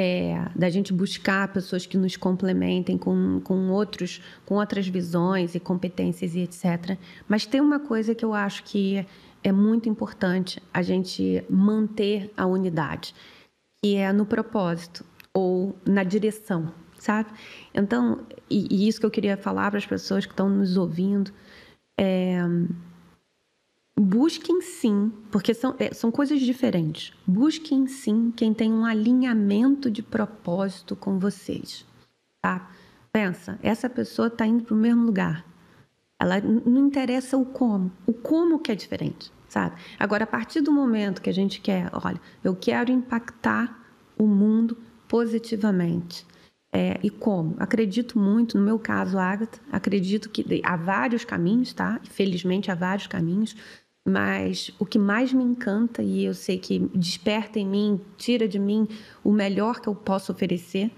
é, da gente buscar pessoas que nos complementem com, com, outros, com outras visões e competências e etc. Mas tem uma coisa que eu acho que é muito importante a gente manter a unidade, que é no propósito ou na direção, sabe? Então, e, e isso que eu queria falar para as pessoas que estão nos ouvindo, é, Busquem sim, porque são, é, são coisas diferentes. Busquem sim quem tem um alinhamento de propósito com vocês. Tá? Pensa, essa pessoa está indo para o mesmo lugar. Ela não interessa o como. O como que é diferente, sabe? Agora, a partir do momento que a gente quer, olha, eu quero impactar o mundo positivamente. É, e como? Acredito muito, no meu caso, Agatha, acredito que há vários caminhos, tá? Felizmente há vários caminhos. Mas o que mais me encanta e eu sei que desperta em mim, tira de mim o melhor que eu posso oferecer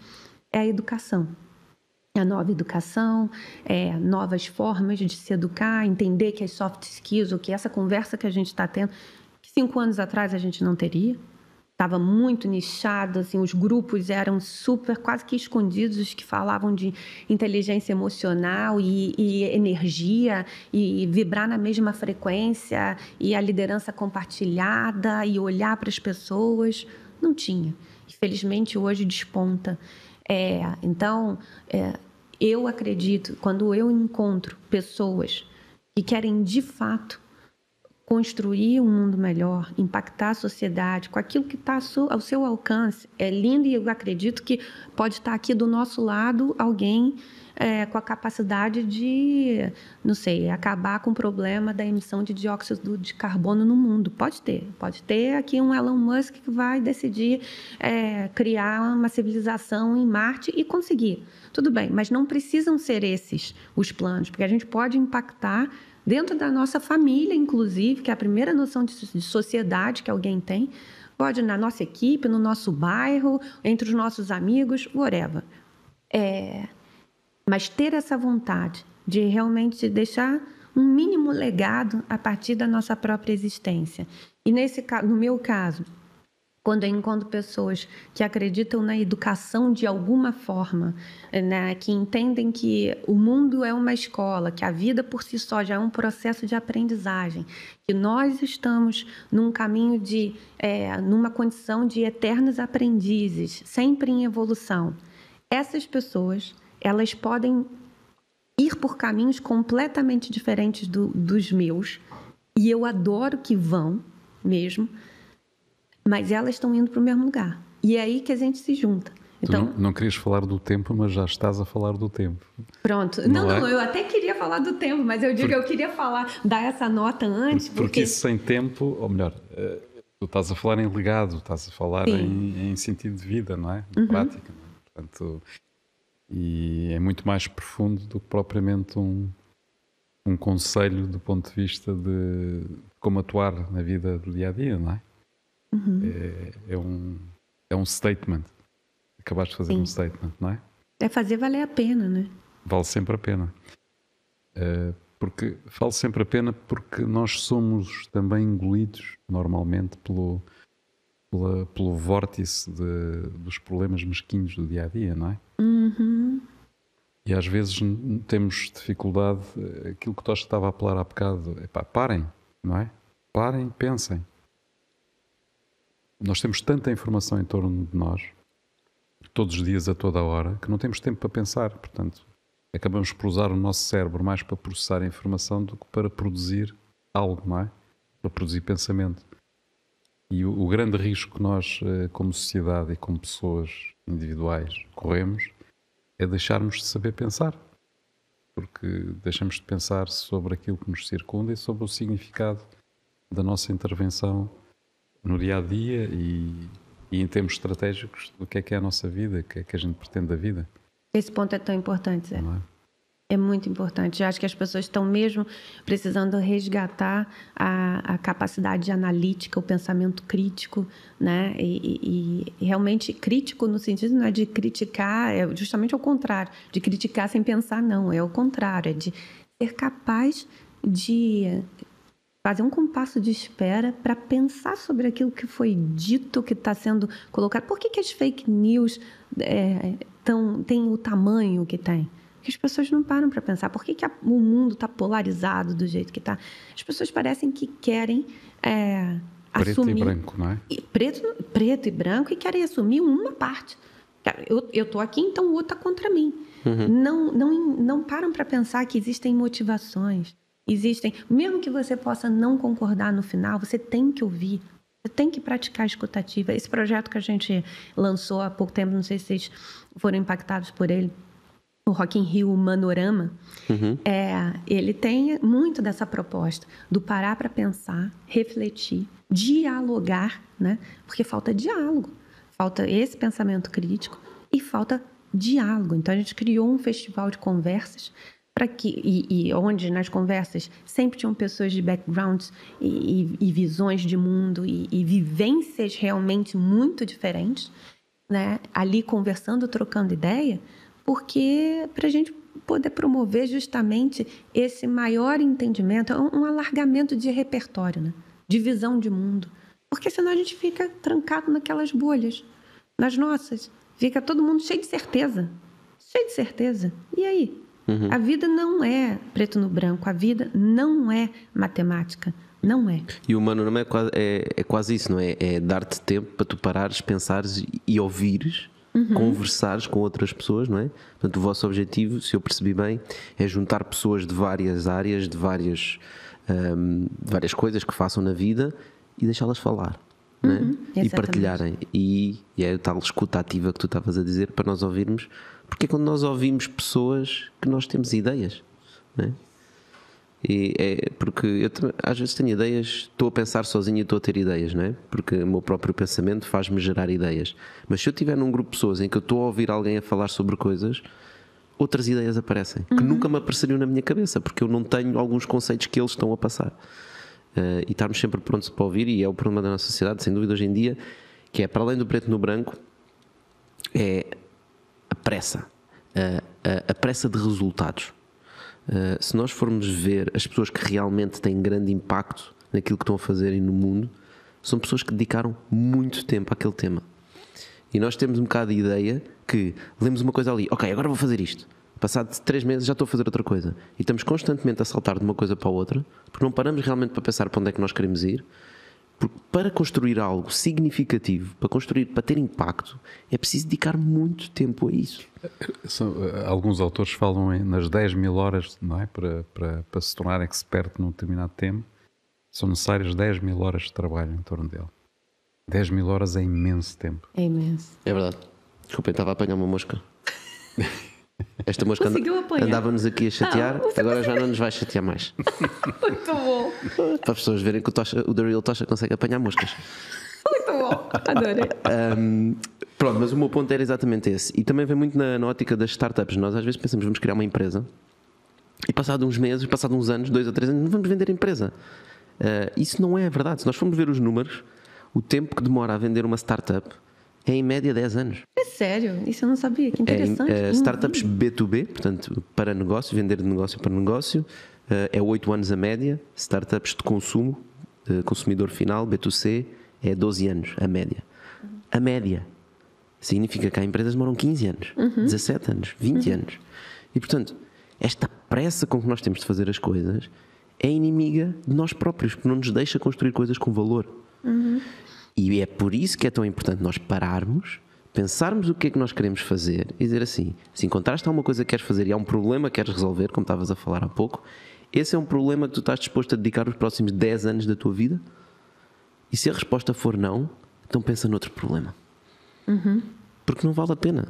é a educação. A nova educação, é, novas formas de se educar, entender que as soft skills, ou que essa conversa que a gente está tendo, que cinco anos atrás a gente não teria, estava muito nichado, assim, os grupos eram super, quase que escondidos, os que falavam de inteligência emocional e, e energia e vibrar na mesma frequência e a liderança compartilhada e olhar para as pessoas, não tinha. Infelizmente hoje desponta. É, então, é, eu acredito, quando eu encontro pessoas que querem de fato construir um mundo melhor, impactar a sociedade com aquilo que está ao seu alcance. É lindo e eu acredito que pode estar aqui do nosso lado alguém é, com a capacidade de, não sei, acabar com o problema da emissão de dióxido de carbono no mundo. Pode ter. Pode ter aqui um Elon Musk que vai decidir é, criar uma civilização em Marte e conseguir. Tudo bem, mas não precisam ser esses os planos, porque a gente pode impactar dentro da nossa família, inclusive, que é a primeira noção de, sociedade que alguém tem, pode na nossa equipe, no nosso bairro, entre os nossos amigos, whatever. É, mas ter essa vontade de realmente deixar um mínimo legado a partir da nossa própria existência. E nesse no meu caso, quando eu encontro pessoas que acreditam na educação de alguma forma, né, que entendem que o mundo é uma escola, que a vida por si só já é um processo de aprendizagem, que nós estamos num caminho de, é, numa condição de eternos aprendizes, sempre em evolução. Essas pessoas, elas podem ir por caminhos completamente diferentes do, dos meus, e eu adoro que vão mesmo mas elas estão indo para o mesmo lugar. E é aí que a gente se junta. Então, não, não, querias falar do tempo, mas já estás a falar do tempo. Pronto. Não, não, é? não eu até queria falar do tempo, mas eu digo que eu queria falar, dar essa nota antes. Porque, porque sem tempo, ou melhor, eh, tu estás a falar em legado, estás a falar em, em, sentido de vida, não é? De uhum. prática. É? Portanto, e é muito mais profundo do que propriamente um, um conselho do ponto de vista de como atuar na vida do dia a dia, não é? Uhum. É, é, um, é um statement. Acabaste de fazer Sim. um statement, não é? É fazer valer a pena, né? Vale sempre a pena. Uh, porque vale sempre a pena porque nós somos também engolidos normalmente pelo, pela, pelo vórtice de, dos problemas mesquinhos do dia a dia, não é? Uhum. E às vezes temos dificuldade, aquilo que Tocha estava a apelar há bocado, epá, parem, não é? Parem, pensem. Nós temos tanta informação em torno de nós, todos os dias, a toda a hora, que não temos tempo para pensar. Portanto, acabamos por usar o nosso cérebro mais para processar a informação do que para produzir algo, não é? Para produzir pensamento. E o, o grande risco que nós, eh, como sociedade e como pessoas individuais, corremos é deixarmos de saber pensar. Porque deixamos de pensar sobre aquilo que nos circunda e sobre o significado da nossa intervenção no dia a dia e, e em termos estratégicos do que é que é a nossa vida, o que é que a gente pretende da vida. Esse ponto é tão importante, Zé. É? É muito importante. Eu acho que as pessoas estão mesmo precisando resgatar a, a capacidade analítica, o pensamento crítico, né? E, e, e, realmente crítico no sentido não é de criticar, é justamente o contrário, de criticar sem pensar, não. É o contrário, é de ser capaz de fazer um compasso de espera para pensar sobre aquilo que foi dito, que está sendo colocado. Por que, que as fake news é, tão, têm o tamanho que tem? Porque as pessoas não param para pensar. Por que, que a, o mundo está polarizado do jeito que está? As pessoas parecem que querem é, preto assumir... Preto e branco, não é? Preto, preto e branco e querem assumir uma parte. Eu estou aqui, então o outro está contra mim. Uhum. Não, não, não param para pensar que existem motivações Existem, mesmo que você possa não concordar no final, você tem que ouvir, você tem que praticar a escutativa. Esse projeto que a gente lançou há pouco tempo, não sei se vocês foram impactados por ele, o Rock in Rio Manorama, uhum. é, ele tem muito dessa proposta do parar para pensar, refletir, dialogar, né? Porque falta diálogo, falta esse pensamento crítico e falta diálogo. Então a gente criou um festival de conversas para que e, e, onde nas conversas sempre tinham pessoas de backgrounds e, e, e visões de mundo e, vivências realmente muito diferentes, né? Ali conversando, trocando ideia, porque para a gente poder promover justamente esse maior entendimento, um, um alargamento de repertório, né? De visão de mundo, porque senão a gente fica trancado naquelas bolhas, nas nossas, fica todo mundo cheio de certeza, cheio de certeza. E aí? Uhum. A vida não é preto no branco, a vida não é matemática. Não é. E o humano não é quase, é, é quase isso, não é? É dar-te tempo para tu parares, pensares e ouvires, uhum. conversares com outras pessoas, não é? Portanto, o vosso objetivo, se eu percebi bem, é juntar pessoas de várias áreas, de várias, um, de várias coisas que façam na vida e deixá-las falar. Uhum, é? E partilharem. E, e é a tal escuta ativa que tu estavas a dizer para nós ouvirmos porque é quando nós ouvimos pessoas que nós temos ideias, não é? E é porque eu às vezes tenho ideias, estou a pensar sozinho e estou a ter ideias, não é? Porque o meu próprio pensamento faz-me gerar ideias. Mas se eu estiver num grupo de pessoas em que eu estou a ouvir alguém a falar sobre coisas, outras ideias aparecem uhum. que nunca me apareceriam na minha cabeça, porque eu não tenho alguns conceitos que eles estão a passar. Uh, e estarmos sempre prontos para ouvir, e é o problema da nossa sociedade, sem dúvida, hoje em dia, que é para além do preto no branco, é pressa, a, a, a pressa de resultados. Uh, se nós formos ver as pessoas que realmente têm grande impacto naquilo que estão a fazer e no mundo, são pessoas que dedicaram muito tempo àquele tema. E nós temos um bocado de ideia que lemos uma coisa ali, ok, agora vou fazer isto. Passado três meses já estou a fazer outra coisa. E estamos constantemente a saltar de uma coisa para a outra, porque não paramos realmente para pensar para onde é que nós queremos ir porque para construir algo significativo, para construir, para ter impacto, é preciso dedicar muito tempo a isso. São, eh, alguns autores falam em, nas 10 mil horas, não é? Para, para, para se tornar expert num determinado tema, são necessárias 10 mil horas de trabalho em torno dele. 10 mil horas é imenso tempo. É imenso. É verdade. Desculpa, eu estava a apanhar uma mosca. Esta mosca andava-nos aqui a chatear, Ah, você agora já não nos vai chatear mais. Muito bom. Para as pessoas verem que o, Tocha, o The Real Tocha consegue apanhar moscas. Muito bom. Adorei. Um, pronto, mas o meu ponto era exatamente esse. E também vem muito na, na ótica das startups. Nós às vezes pensamos, vamos criar uma empresa e passado uns meses, passado uns anos, dois ou três anos, vamos vender a empresa. Uh, isso não é verdade. Se nós formos ver os números, o tempo que demora a vender uma startup é em média 10 anos. É sério, isso eu não sabia. Que É, interessante. é, Hum, startups B2B, portanto, para negócio, vender de negócio para negócio, eh, é 8 anos a média. Startups de consumo, eh, consumidor final, B2C, é 12 anos a média. A média. Significa que há empresas que demoram 15 anos, Uhum. 17 anos, 20 anos. E, portanto, esta pressa com que nós temos de fazer as coisas é inimiga de nós próprios, porque não nos deixa construir coisas com valor. E é por isso que é tão importante nós pararmos, pensarmos o que é que nós queremos fazer e dizer assim: se encontraste alguma coisa que queres fazer e há um problema que queres resolver, como estavas a falar há pouco, esse é um problema que tu estás disposto a dedicar os próximos 10 anos da tua vida? E se a resposta for não, então pensa noutro problema. Porque não vale a pena.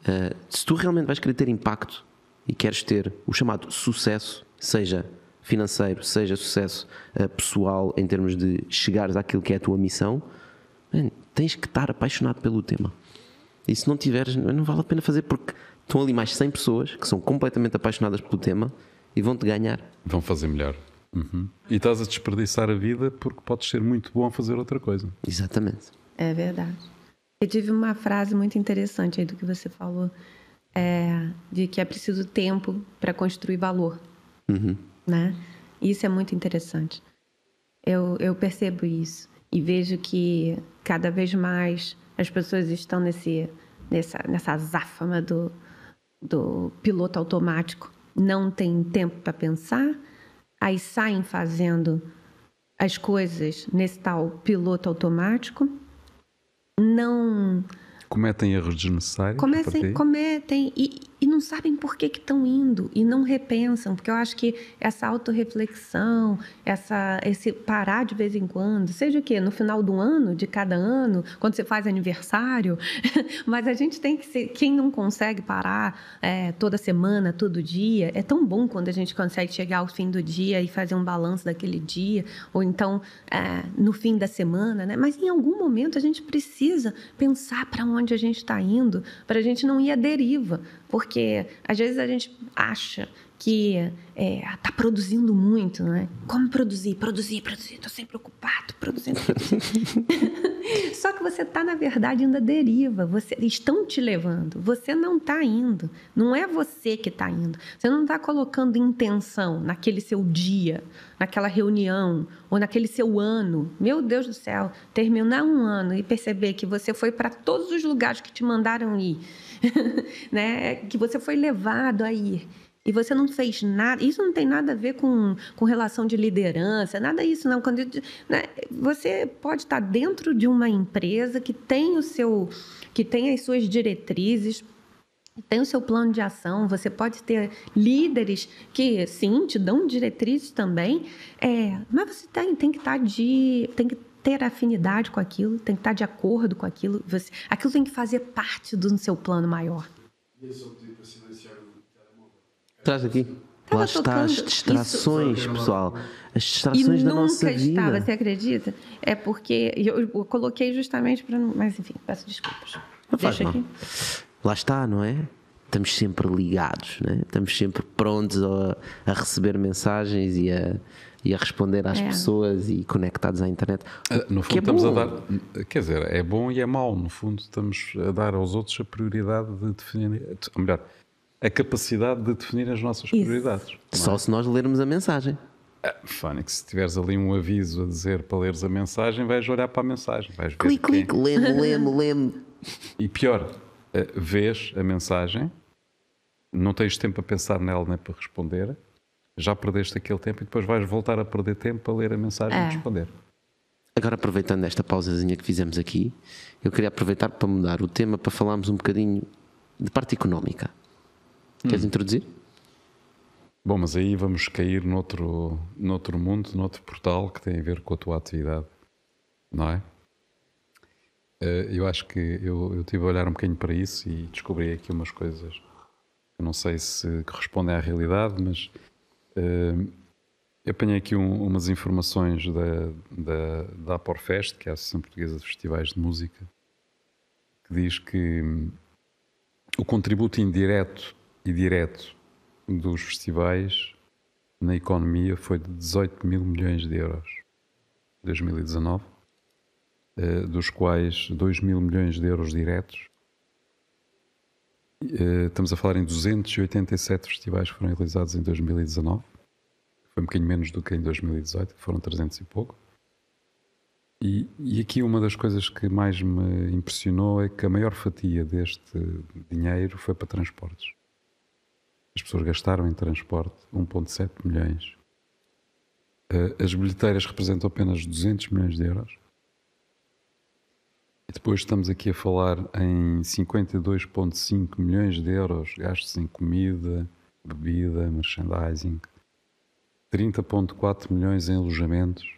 Uh, se tu realmente vais querer ter impacto e queres ter o chamado sucesso, seja financeiro, seja sucesso uh, pessoal em termos de chegares àquilo que é a tua missão, tens que estar apaixonado pelo tema. E se não tiveres, não vale a pena fazer porque estão ali mais 100 pessoas que são completamente apaixonadas pelo tema e vão-te ganhar. Vão fazer melhor. Uhum. E estás a desperdiçar a vida porque podes ser muito bom a fazer outra coisa. Exatamente. É verdade. Eu tive uma frase muito interessante aí do que você falou, é, de que é preciso tempo para construir valor, né? Isso é muito interessante. Eu, eu percebo isso e vejo que cada vez mais as pessoas estão nesse, nessa, nessa azáfama do, do piloto automático. Não tem tempo para pensar, aí saem fazendo as coisas nesse tal piloto automático não Cometem erros desnecessários. comecem, cometem e, e não sabem por que estão indo e não repensam, porque eu acho que essa autorreflexão, essa, esse parar de vez em quando, seja o quê? No final do ano, de cada ano, quando você faz aniversário, mas a gente tem que ser, quem não consegue parar é, toda semana, todo dia, é tão bom quando a gente consegue chegar ao fim do dia e fazer um balanço daquele dia, ou então é, no fim da semana, né? Mas em algum momento a gente precisa pensar para onde a gente está indo, para a gente não ir à deriva, porque às vezes a gente acha que está produzindo muito, né? Como produzir? Produzir, produzir. Estou sempre ocupado, produzindo, produzindo. Só que você está, na verdade, à deriva. Você, estão te levando. Você não está indo. Não é você que está indo. Você não está colocando intenção naquele seu dia, naquela reunião, ou naquele seu ano. Meu Deus do céu, terminar um ano e perceber que você foi para todos os lugares que te mandaram ir, né? que você foi levado a ir. E você não fez nada. Isso não tem nada a ver com, com relação de liderança, nada disso, não. Quando, né, você pode estar dentro de uma empresa que tem o seu, que tem as suas diretrizes, tem o seu plano de ação, você pode ter líderes que, sim, te dão diretrizes também, é, mas você tem, tem que estar de. tem que ter afinidade com aquilo, tem que estar de acordo com aquilo. Você, aquilo tem que fazer parte do seu plano maior. Traz aqui. Tava Lá está as distrações, isso. pessoal. As E distrações da nunca nossa estava, vida. você acredita? É porque eu, eu coloquei justamente para não. Mas enfim, peço desculpas. Não Deixa aqui. Lá está, não é? Estamos sempre ligados, né? estamos sempre prontos a, a receber mensagens e a, e a responder às É. pessoas e conectados à internet. Ah, No Que fundo, é estamos a dar. Quer dizer, é bom e é mau. No fundo, estamos a dar aos outros a prioridade de definir. Ou melhor, a capacidade de definir as nossas Isso. prioridades. é? Só se nós lermos a mensagem. Ah, Fónix, se tiveres ali um aviso a dizer para leres a mensagem, vais olhar para a mensagem. Vais ver Clique, quem- clique, leme, leme, leme. E pior, eh, vês a mensagem, não tens tempo a pensar nela nem para responder, já perdeste aquele tempo e depois vais voltar a perder tempo para ler a mensagem É. e responder. Agora, aproveitando esta pausazinha que fizemos aqui, eu queria aproveitar para mudar o tema para falarmos um bocadinho de parte económica. Queres introduzir? Bom, mas aí vamos cair noutro, noutro mundo, noutro portal que tem a ver com a tua atividade, não é? Eh, eu acho que eu, eu tive a olhar um bocadinho para isso e descobri aqui umas coisas que não sei se correspondem à realidade, mas uh, eu apanhei aqui um, umas informações da, da, da Aporfest, que é a Associação Portuguesa de Festivais de Música, que diz que hum, o contributo indireto e direto dos festivais na economia foi de 18 mil milhões de euros em 2019, eh, dos quais 2 mil milhões de euros diretos. Eh, estamos a falar em 287 festivais que foram realizados em 2019, foi um bocadinho menos do que em 2018, que foram 300 e pouco. E, e, aqui uma das coisas que mais me impressionou é que a maior fatia deste dinheiro foi para transportes. As pessoas gastaram em transporte 1,7 milhões. Eh, as bilheteiras representam apenas 200 milhões de euros. E depois estamos aqui a falar em 52,5 milhões de euros gastos em comida, bebida, merchandising, 30,4 milhões em alojamentos.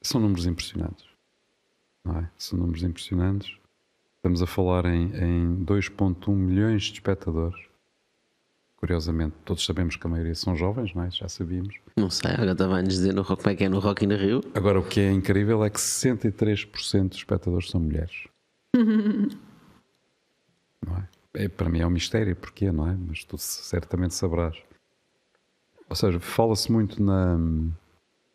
São números impressionantes. Não é? São números impressionantes. Estamos a falar em, em 2,1 milhões de espectadores. Curiosamente, todos sabemos que a maioria são jovens, não é? Já sabíamos. Não sei, agora estava-nos dizer no, como é que é no Rock in Rio. Agora, o que é incrível é que 63% dos espectadores são mulheres. não é? é? Para mim é um mistério, porquê, não é? Mas tu certamente saberás. Ou seja, fala-se muito na,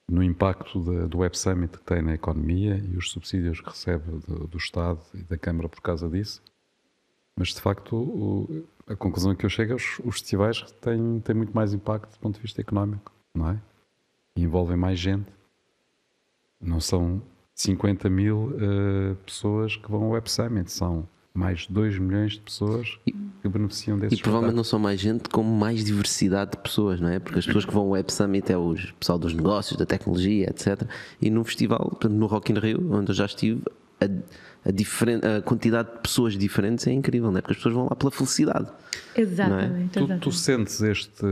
no impacto de, do Web Summit que tem na economia e os subsídios que recebe do, do Estado e da Câmara por causa disso. Mas de facto, o, a conclusão que eu chego é que os, os festivais têm, têm muito mais impacto do ponto de vista económico, não é? E envolvem mais gente. Não são 50 mil uh, pessoas que vão ao Web Summit, são mais de 2 milhões de pessoas que beneficiam desses E provavelmente não são mais gente, como mais diversidade de pessoas, não é? Porque as pessoas que vão ao Web Summit é o pessoal dos negócios, da tecnologia, etc. E no festival, portanto, no Rock in Rio, onde eu já estive, a, a, diferente, a quantidade de pessoas diferentes é incrível, não é? Porque as pessoas vão lá pela felicidade. Exatamente. É? Tu, tu, sentes este,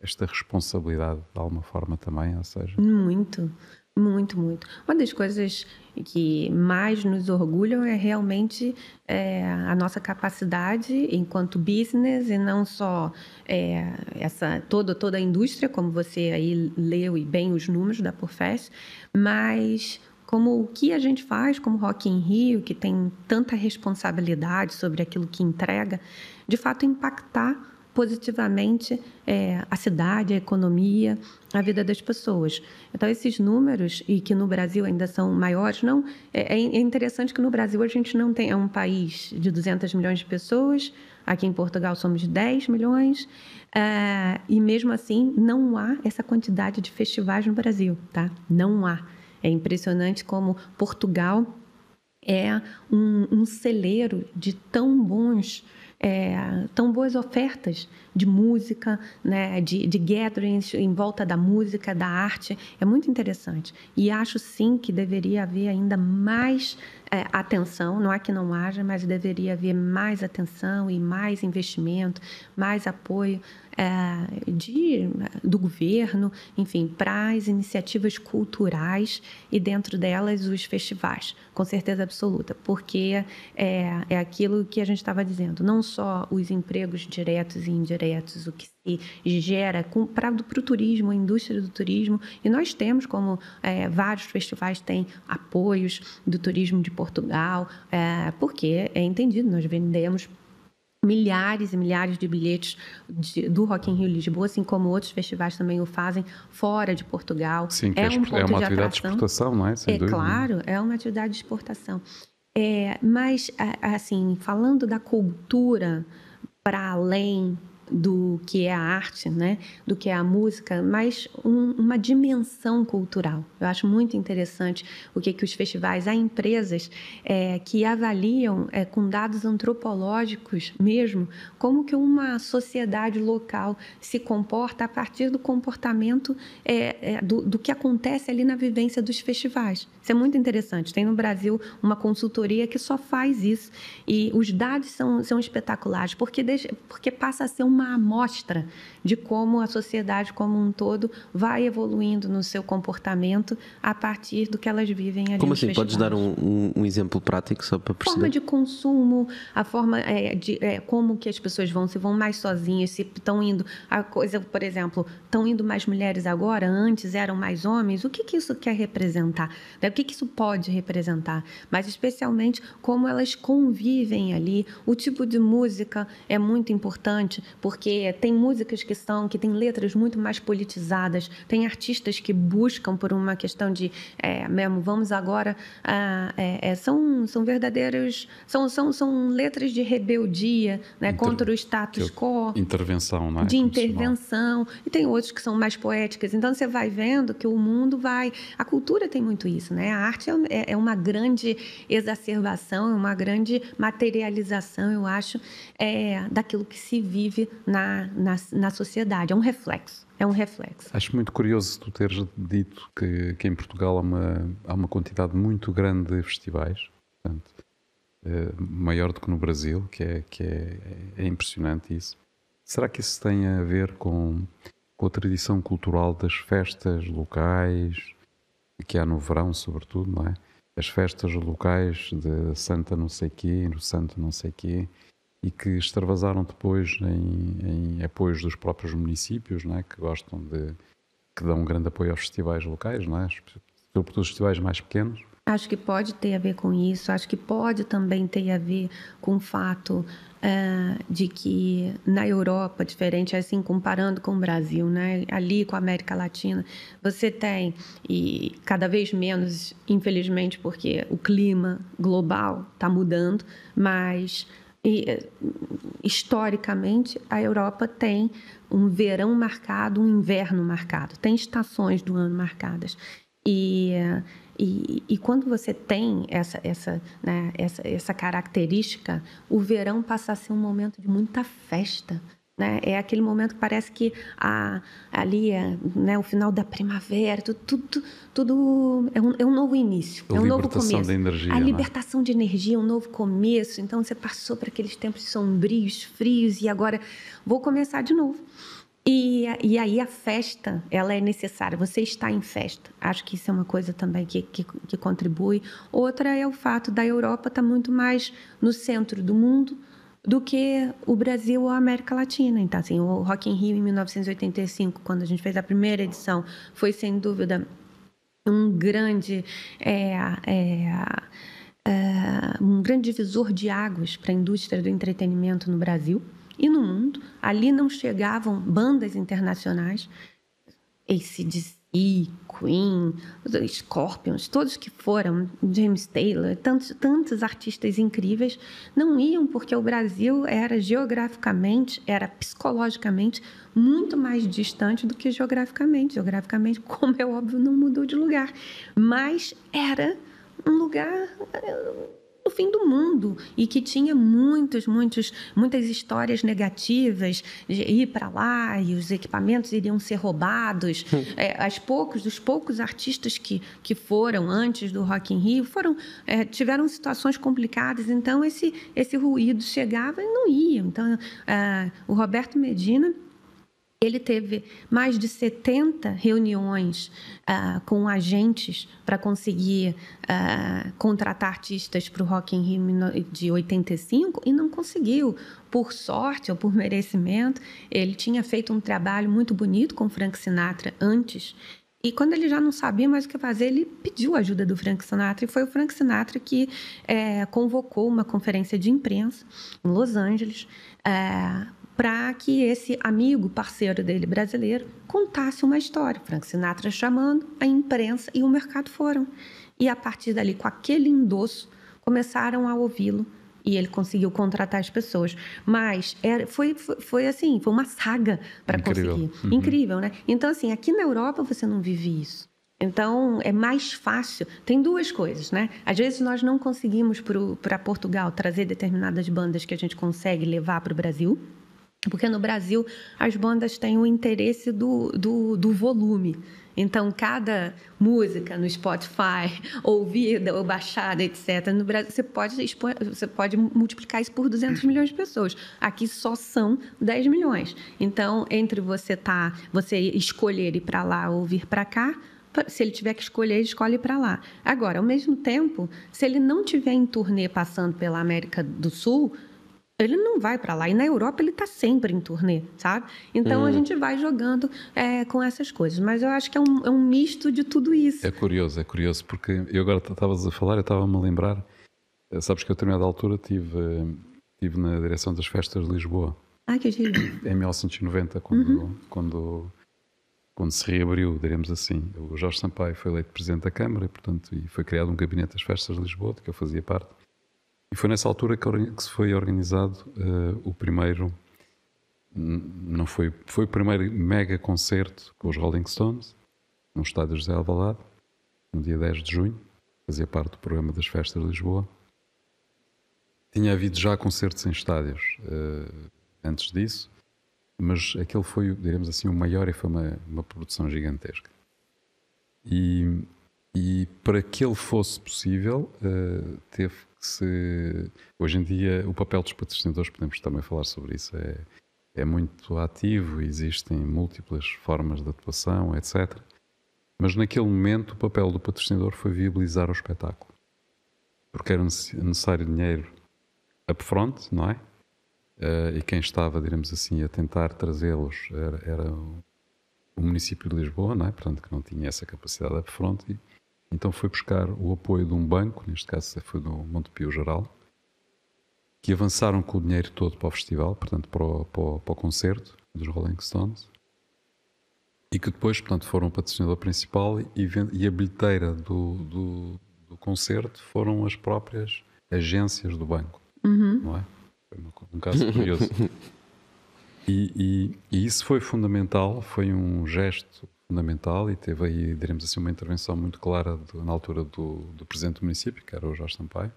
esta responsabilidade de alguma forma também, ou seja? Muito. Muito, muito. Uma das coisas que mais nos orgulham é realmente é, a nossa capacidade enquanto business e não só é, essa toda toda a indústria, como você aí leu e bem os números da Porfest, mas como o que a gente faz como Rock in Rio, que tem tanta responsabilidade sobre aquilo que entrega, de fato impactar positivamente é, a cidade, a economia, a vida das pessoas. Então, esses números, e que no Brasil ainda são maiores, não é, é interessante que no Brasil a gente não tem é um país de 200 milhões de pessoas, aqui em Portugal somos 10 milhões, é, e mesmo assim não há essa quantidade de festivais no Brasil, tá? Não há. É impressionante como Portugal é um, um celeiro de tão bons é, tão boas ofertas de música, né, de, de gatherings em volta da música, da arte. É muito interessante. E acho sim que deveria haver ainda mais é, atenção, não é que não haja, mas deveria haver mais atenção e mais investimento, mais apoio é, de, do governo, enfim, para as iniciativas culturais e dentro delas os festivais, com certeza absoluta, porque é, é aquilo que a gente estava dizendo, não só os empregos diretos e indiretos, o que se gera para o turismo, a indústria do turismo, e nós temos, como é, vários festivais têm apoios do turismo de Portugal, é, porque é entendido, nós vendemos milhares e milhares de bilhetes de, do Rock in Rio Lisboa, assim como outros festivais também o fazem fora de Portugal. Sim, é, um ponto é uma de atividade atração. de exportação, não é? Sem é dúvida. claro, é uma atividade de exportação. É, mas, assim, falando da cultura para além do que é a arte, né? do que é a música, mas um, uma dimensão cultural. Eu acho muito interessante o que, que os festivais, há empresas é, que avaliam é, com dados antropológicos mesmo como que uma sociedade local se comporta a partir do comportamento é, é do, do que acontece ali na vivência dos festivais. Isso é muito interessante. Tem no Brasil uma consultoria que só faz isso e os dados são, são espetaculares porque, deixa, porque passa a ser uma uma amostra de como a sociedade como um todo vai evoluindo no seu comportamento a partir do que elas vivem ali. Como assim? Podes dar um, um, um, exemplo prático só para perceber? A forma de consumo, a forma é, de é, como que as pessoas vão, se vão mais sozinhas, se estão indo a coisa, por exemplo, estão indo mais mulheres agora, antes eram mais homens. O que, que isso quer representar? Né? O que, que isso pode representar? Mas especialmente como elas convivem ali. O tipo de música é muito importante porque tem músicas que são que têm letras muito mais politizadas, tem artistas que buscam por uma questão de é, mesmo vamos agora ah, é, é, são são verdadeiros são, são são letras de rebeldia né, Inter, contra o status quo intervenção né, de intervenção e tem outros que são mais poéticas. Então você vai vendo que o mundo vai a cultura tem muito isso né? A arte é, é, é uma grande exacerbação é uma grande materialização eu acho é, daquilo que se vive na, na, na sociedade é um reflexo é um reflexo. Acho muito curioso tu teres dito que, que em Portugal há uma, há uma quantidade muito grande de festivais, portanto, é, maior do que no Brasil, que, é, que é, é, impressionante isso. Será que isso tem a ver com, com a tradição cultural das festas locais, que há no verão, sobretudo, não é? As festas locais de Santa não sei quê, no Santo não sei quê, e que extravasaram depois em, em apoios dos próprios municípios, não é? que gostam de que dão um grande apoio aos festivais locais, não é? sobretudo os festivais mais pequenos. Acho que pode ter a ver com isso, acho que pode também ter a ver com o fato uh, de que na Europa, diferente assim, comparando com o Brasil, né? ali com a América Latina, você tem, e cada vez menos, infelizmente, porque o clima global está mudando, mas e, eh, historicamente, a Europa tem um verão marcado, um inverno marcado, tem estações do ano marcadas. E, e, e quando você tem essa, essa, né, essa, essa característica, o verão passa a ser um momento de muita festa né? É aquele momento que parece que a, ali é né, o final da primavera, tudo, tudo, tudo é, um, é, um, novo início, a é um novo começo. Energia, a né? libertação de energia, um novo começo. Então você passou por aqueles tempos sombrios, frios, e agora vou começar de novo. E, e aí a festa, ela é necessária, você está em festa. Acho que isso é uma coisa também que, que, que contribui. Outra é o fato da Europa estar muito mais no centro do mundo, do que o Brasil ou a América Latina. Então, assim, o Rock in Rio em 1985, quando a gente fez a primeira edição, foi sem dúvida um grande é, é, é, um grande divisor de águas para a indústria do entretenimento no Brasil e no mundo. Ali não chegavam bandas internacionais, ACDC, e Queen, Scorpions, todos que foram, James Taylor, tantos, tantos artistas incríveis, não iam porque o Brasil era geograficamente, era psicologicamente muito mais distante do que geograficamente. Geograficamente, como é óbvio, não mudou de lugar, mas era um lugar no fim do mundo e que tinha muitos, muitos, muitas histórias negativas de ir para lá e os equipamentos iriam ser roubados. Hum. é, as poucos, os poucos artistas que, que foram antes do Rock in Rio foram é, tiveram situações complicadas. Então esse esse ruído chegava e não ia. Então é, o Roberto Medina ele teve mais de 70 reuniões uh, com agentes para conseguir uh, contratar artistas para o Rock in Rio de 85 e não conseguiu. Por sorte ou por merecimento, ele tinha feito um trabalho muito bonito com Frank Sinatra antes. E quando ele já não sabia mais o que fazer, ele pediu a ajuda do Frank Sinatra. E foi o Frank Sinatra que é, convocou uma conferência de imprensa em Los Angeles. É, para que esse amigo, parceiro dele brasileiro, contasse uma história. Frank Sinatra chamando, a imprensa e o mercado foram. E a partir dali, com aquele endosso, começaram a ouvi-lo e ele conseguiu contratar as pessoas. Mas era, foi, foi, foi assim, foi uma saga para conseguir. Uhum. Incrível, né? Então, assim, aqui na Europa você não vive isso. Então, é mais fácil. Tem duas coisas, né? Às vezes nós não conseguimos para Portugal trazer determinadas bandas que a gente consegue levar para o Brasil, Porque no Brasil as bandas têm o interesse do, do, do volume. Então, cada música no Spotify, ouvida ou baixada, etc., no Brasil, você pode, você pode multiplicar isso por 200 milhões de pessoas. Aqui só são 10 milhões. Então, entre você tá, você escolher ir para lá ou vir para cá, se ele tiver que escolher, ele escolhe para lá. Agora, ao mesmo tempo, se ele não tiver em turnê passando pela América do Sul, ele não vai para lá. E na Europa ele está sempre em turnê, sabe? Então Hum. a gente vai jogando é, com essas coisas. Mas eu acho que é um, é um misto de tudo isso. É curioso, é curioso, porque eu agora estavas a falar, eu estava-me a lembrar, eh, sabes que eu a determinada altura estive, eh, estive na direção das festas de Lisboa, Ai, que giro. em 1990, quando, quando, quando se reabriu, diremos assim, o Jorge Sampaio foi eleito Presidente da Câmara, e, portanto, e foi criado um gabinete das festas de Lisboa, de que eu fazia parte, e foi nessa altura que, se foi organizado eh, o primeiro, não foi, foi o primeiro mega concerto com os Rolling Stones, no estádio José Alvalade, no dia 10 de junho, fazia parte do programa das festas de Lisboa. Tinha havido já concertos em estádios eh, antes disso, mas aquele foi, diremos assim, o maior e foi uma, uma produção gigantesca. E, e para que ele fosse possível, eh, teve se. Hoje em dia, o papel dos patrocinadores, podemos também falar sobre isso, é, é muito ativo, existem múltiplas formas de atuação, etc. Mas naquele momento, o papel do patrocinador foi viabilizar o espetáculo. Porque era necess- necessário dinheiro upfront, não é? Eh, e quem estava, diremos assim, a tentar trazê-los era, era o município de Lisboa, não é? Portanto, que não tinha essa capacidade upfront. E, então foi buscar o apoio de um banco, neste caso foi do Montepio Geral, que avançaram com o dinheiro todo para o festival, portanto, para o, para o- para o concerto dos Rolling Stones. E que depois, portanto, foram o patrocinador principal e, e a bilheteira do, do, do concerto foram as próprias agências do banco. Não é? Foi um caso curioso. E, e- e isso foi fundamental, foi um gesto fundamental e teve aí, diremos assim, uma intervenção muito clara do- na altura do, do presidente do município, que era o Jorge Sampaio,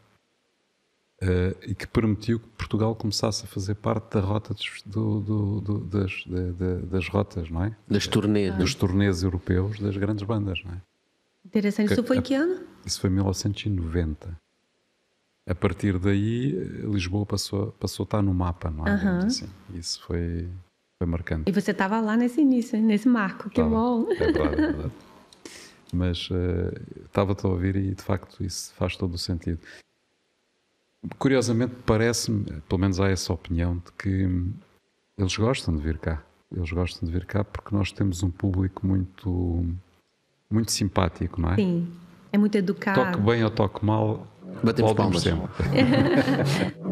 eh, e que permitiu que Portugal começasse a fazer parte da rota dos, do- do- do- das, da- da- das rotas, não é? Das turnês. Dos turnês europeus das grandes bandas, não é? Interessante. Isso foi A- que ano? Isso foi em 1990. A partir daí, Lisboa passou, passou a estar no mapa, não é? Digamos assim. Isso foi, foi marcante. E você estava lá nesse início, nesse marco. Que Estava. bom. É verdade, é verdade. Mas eh, estava-te a ouvir e de facto isso faz todo o sentido. Curiosamente, parece-me, pelo menos há essa opinião, de que eles gostam de vir cá. Eles gostam de vir cá porque nós temos um público muito, muito simpático, não é? Sim. É muito educado. Toque bem ou toque mal, Batemos palmas. sempre.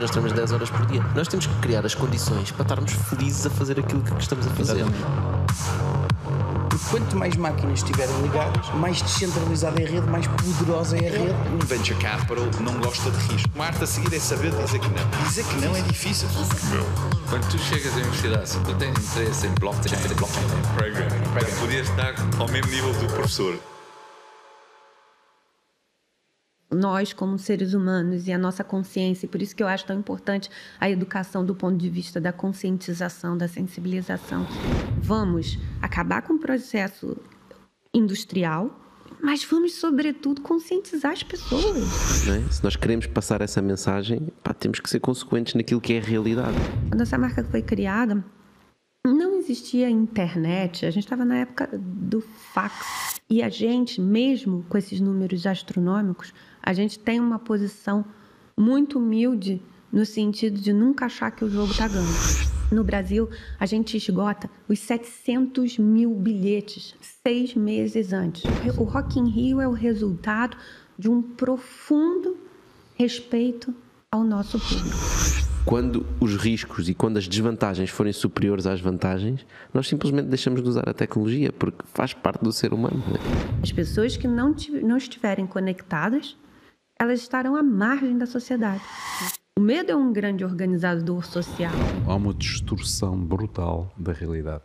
Nós temos 10 horas por dia. Nós temos que criar as condições para estarmos felizes a fazer aquilo que estamos a fazer. Porque quanto mais máquinas estiverem ligadas, mais descentralizada é a rede, mais poderosa é a rede. Um venture capital não gosta de risco. Uma arte a seguir é saber dizer que não. Dizer que não é difícil. Quando tu chegas à universidade, se tu tens interesse em blockchain, blockchain programming, poder estar ao mesmo nível do professor. Nós como seres humanos e a nossa consciência, e por isso que eu acho tão importante a educação do ponto de vista da conscientização, da sensibilização. Vamos acabar com o processo industrial, mas vamos, sobretudo, conscientizar as pessoas. é? Se nós queremos passar essa mensagem, pá, temos que ser consequentes naquilo que é a realidade. Quando essa marca foi criada, não existia internet, a gente estava na época do fax. E a gente, mesmo com esses números astronômicos, a gente tem uma posição muito humilde no sentido de nunca achar que o jogo está ganho. No Brasil, a gente esgota os 700 mil bilhetes seis meses antes. O Rock in Rio é o resultado de um profundo respeito ao nosso público. Quando os riscos e quando as desvantagens forem superiores às vantagens, nós simplesmente deixamos de usar a tecnologia, porque faz parte do ser humano. é? As pessoas que não, não estiverem conectadas, elas estarão à margem da sociedade. O medo é um grande organizador social. Há uma distorção brutal da realidade.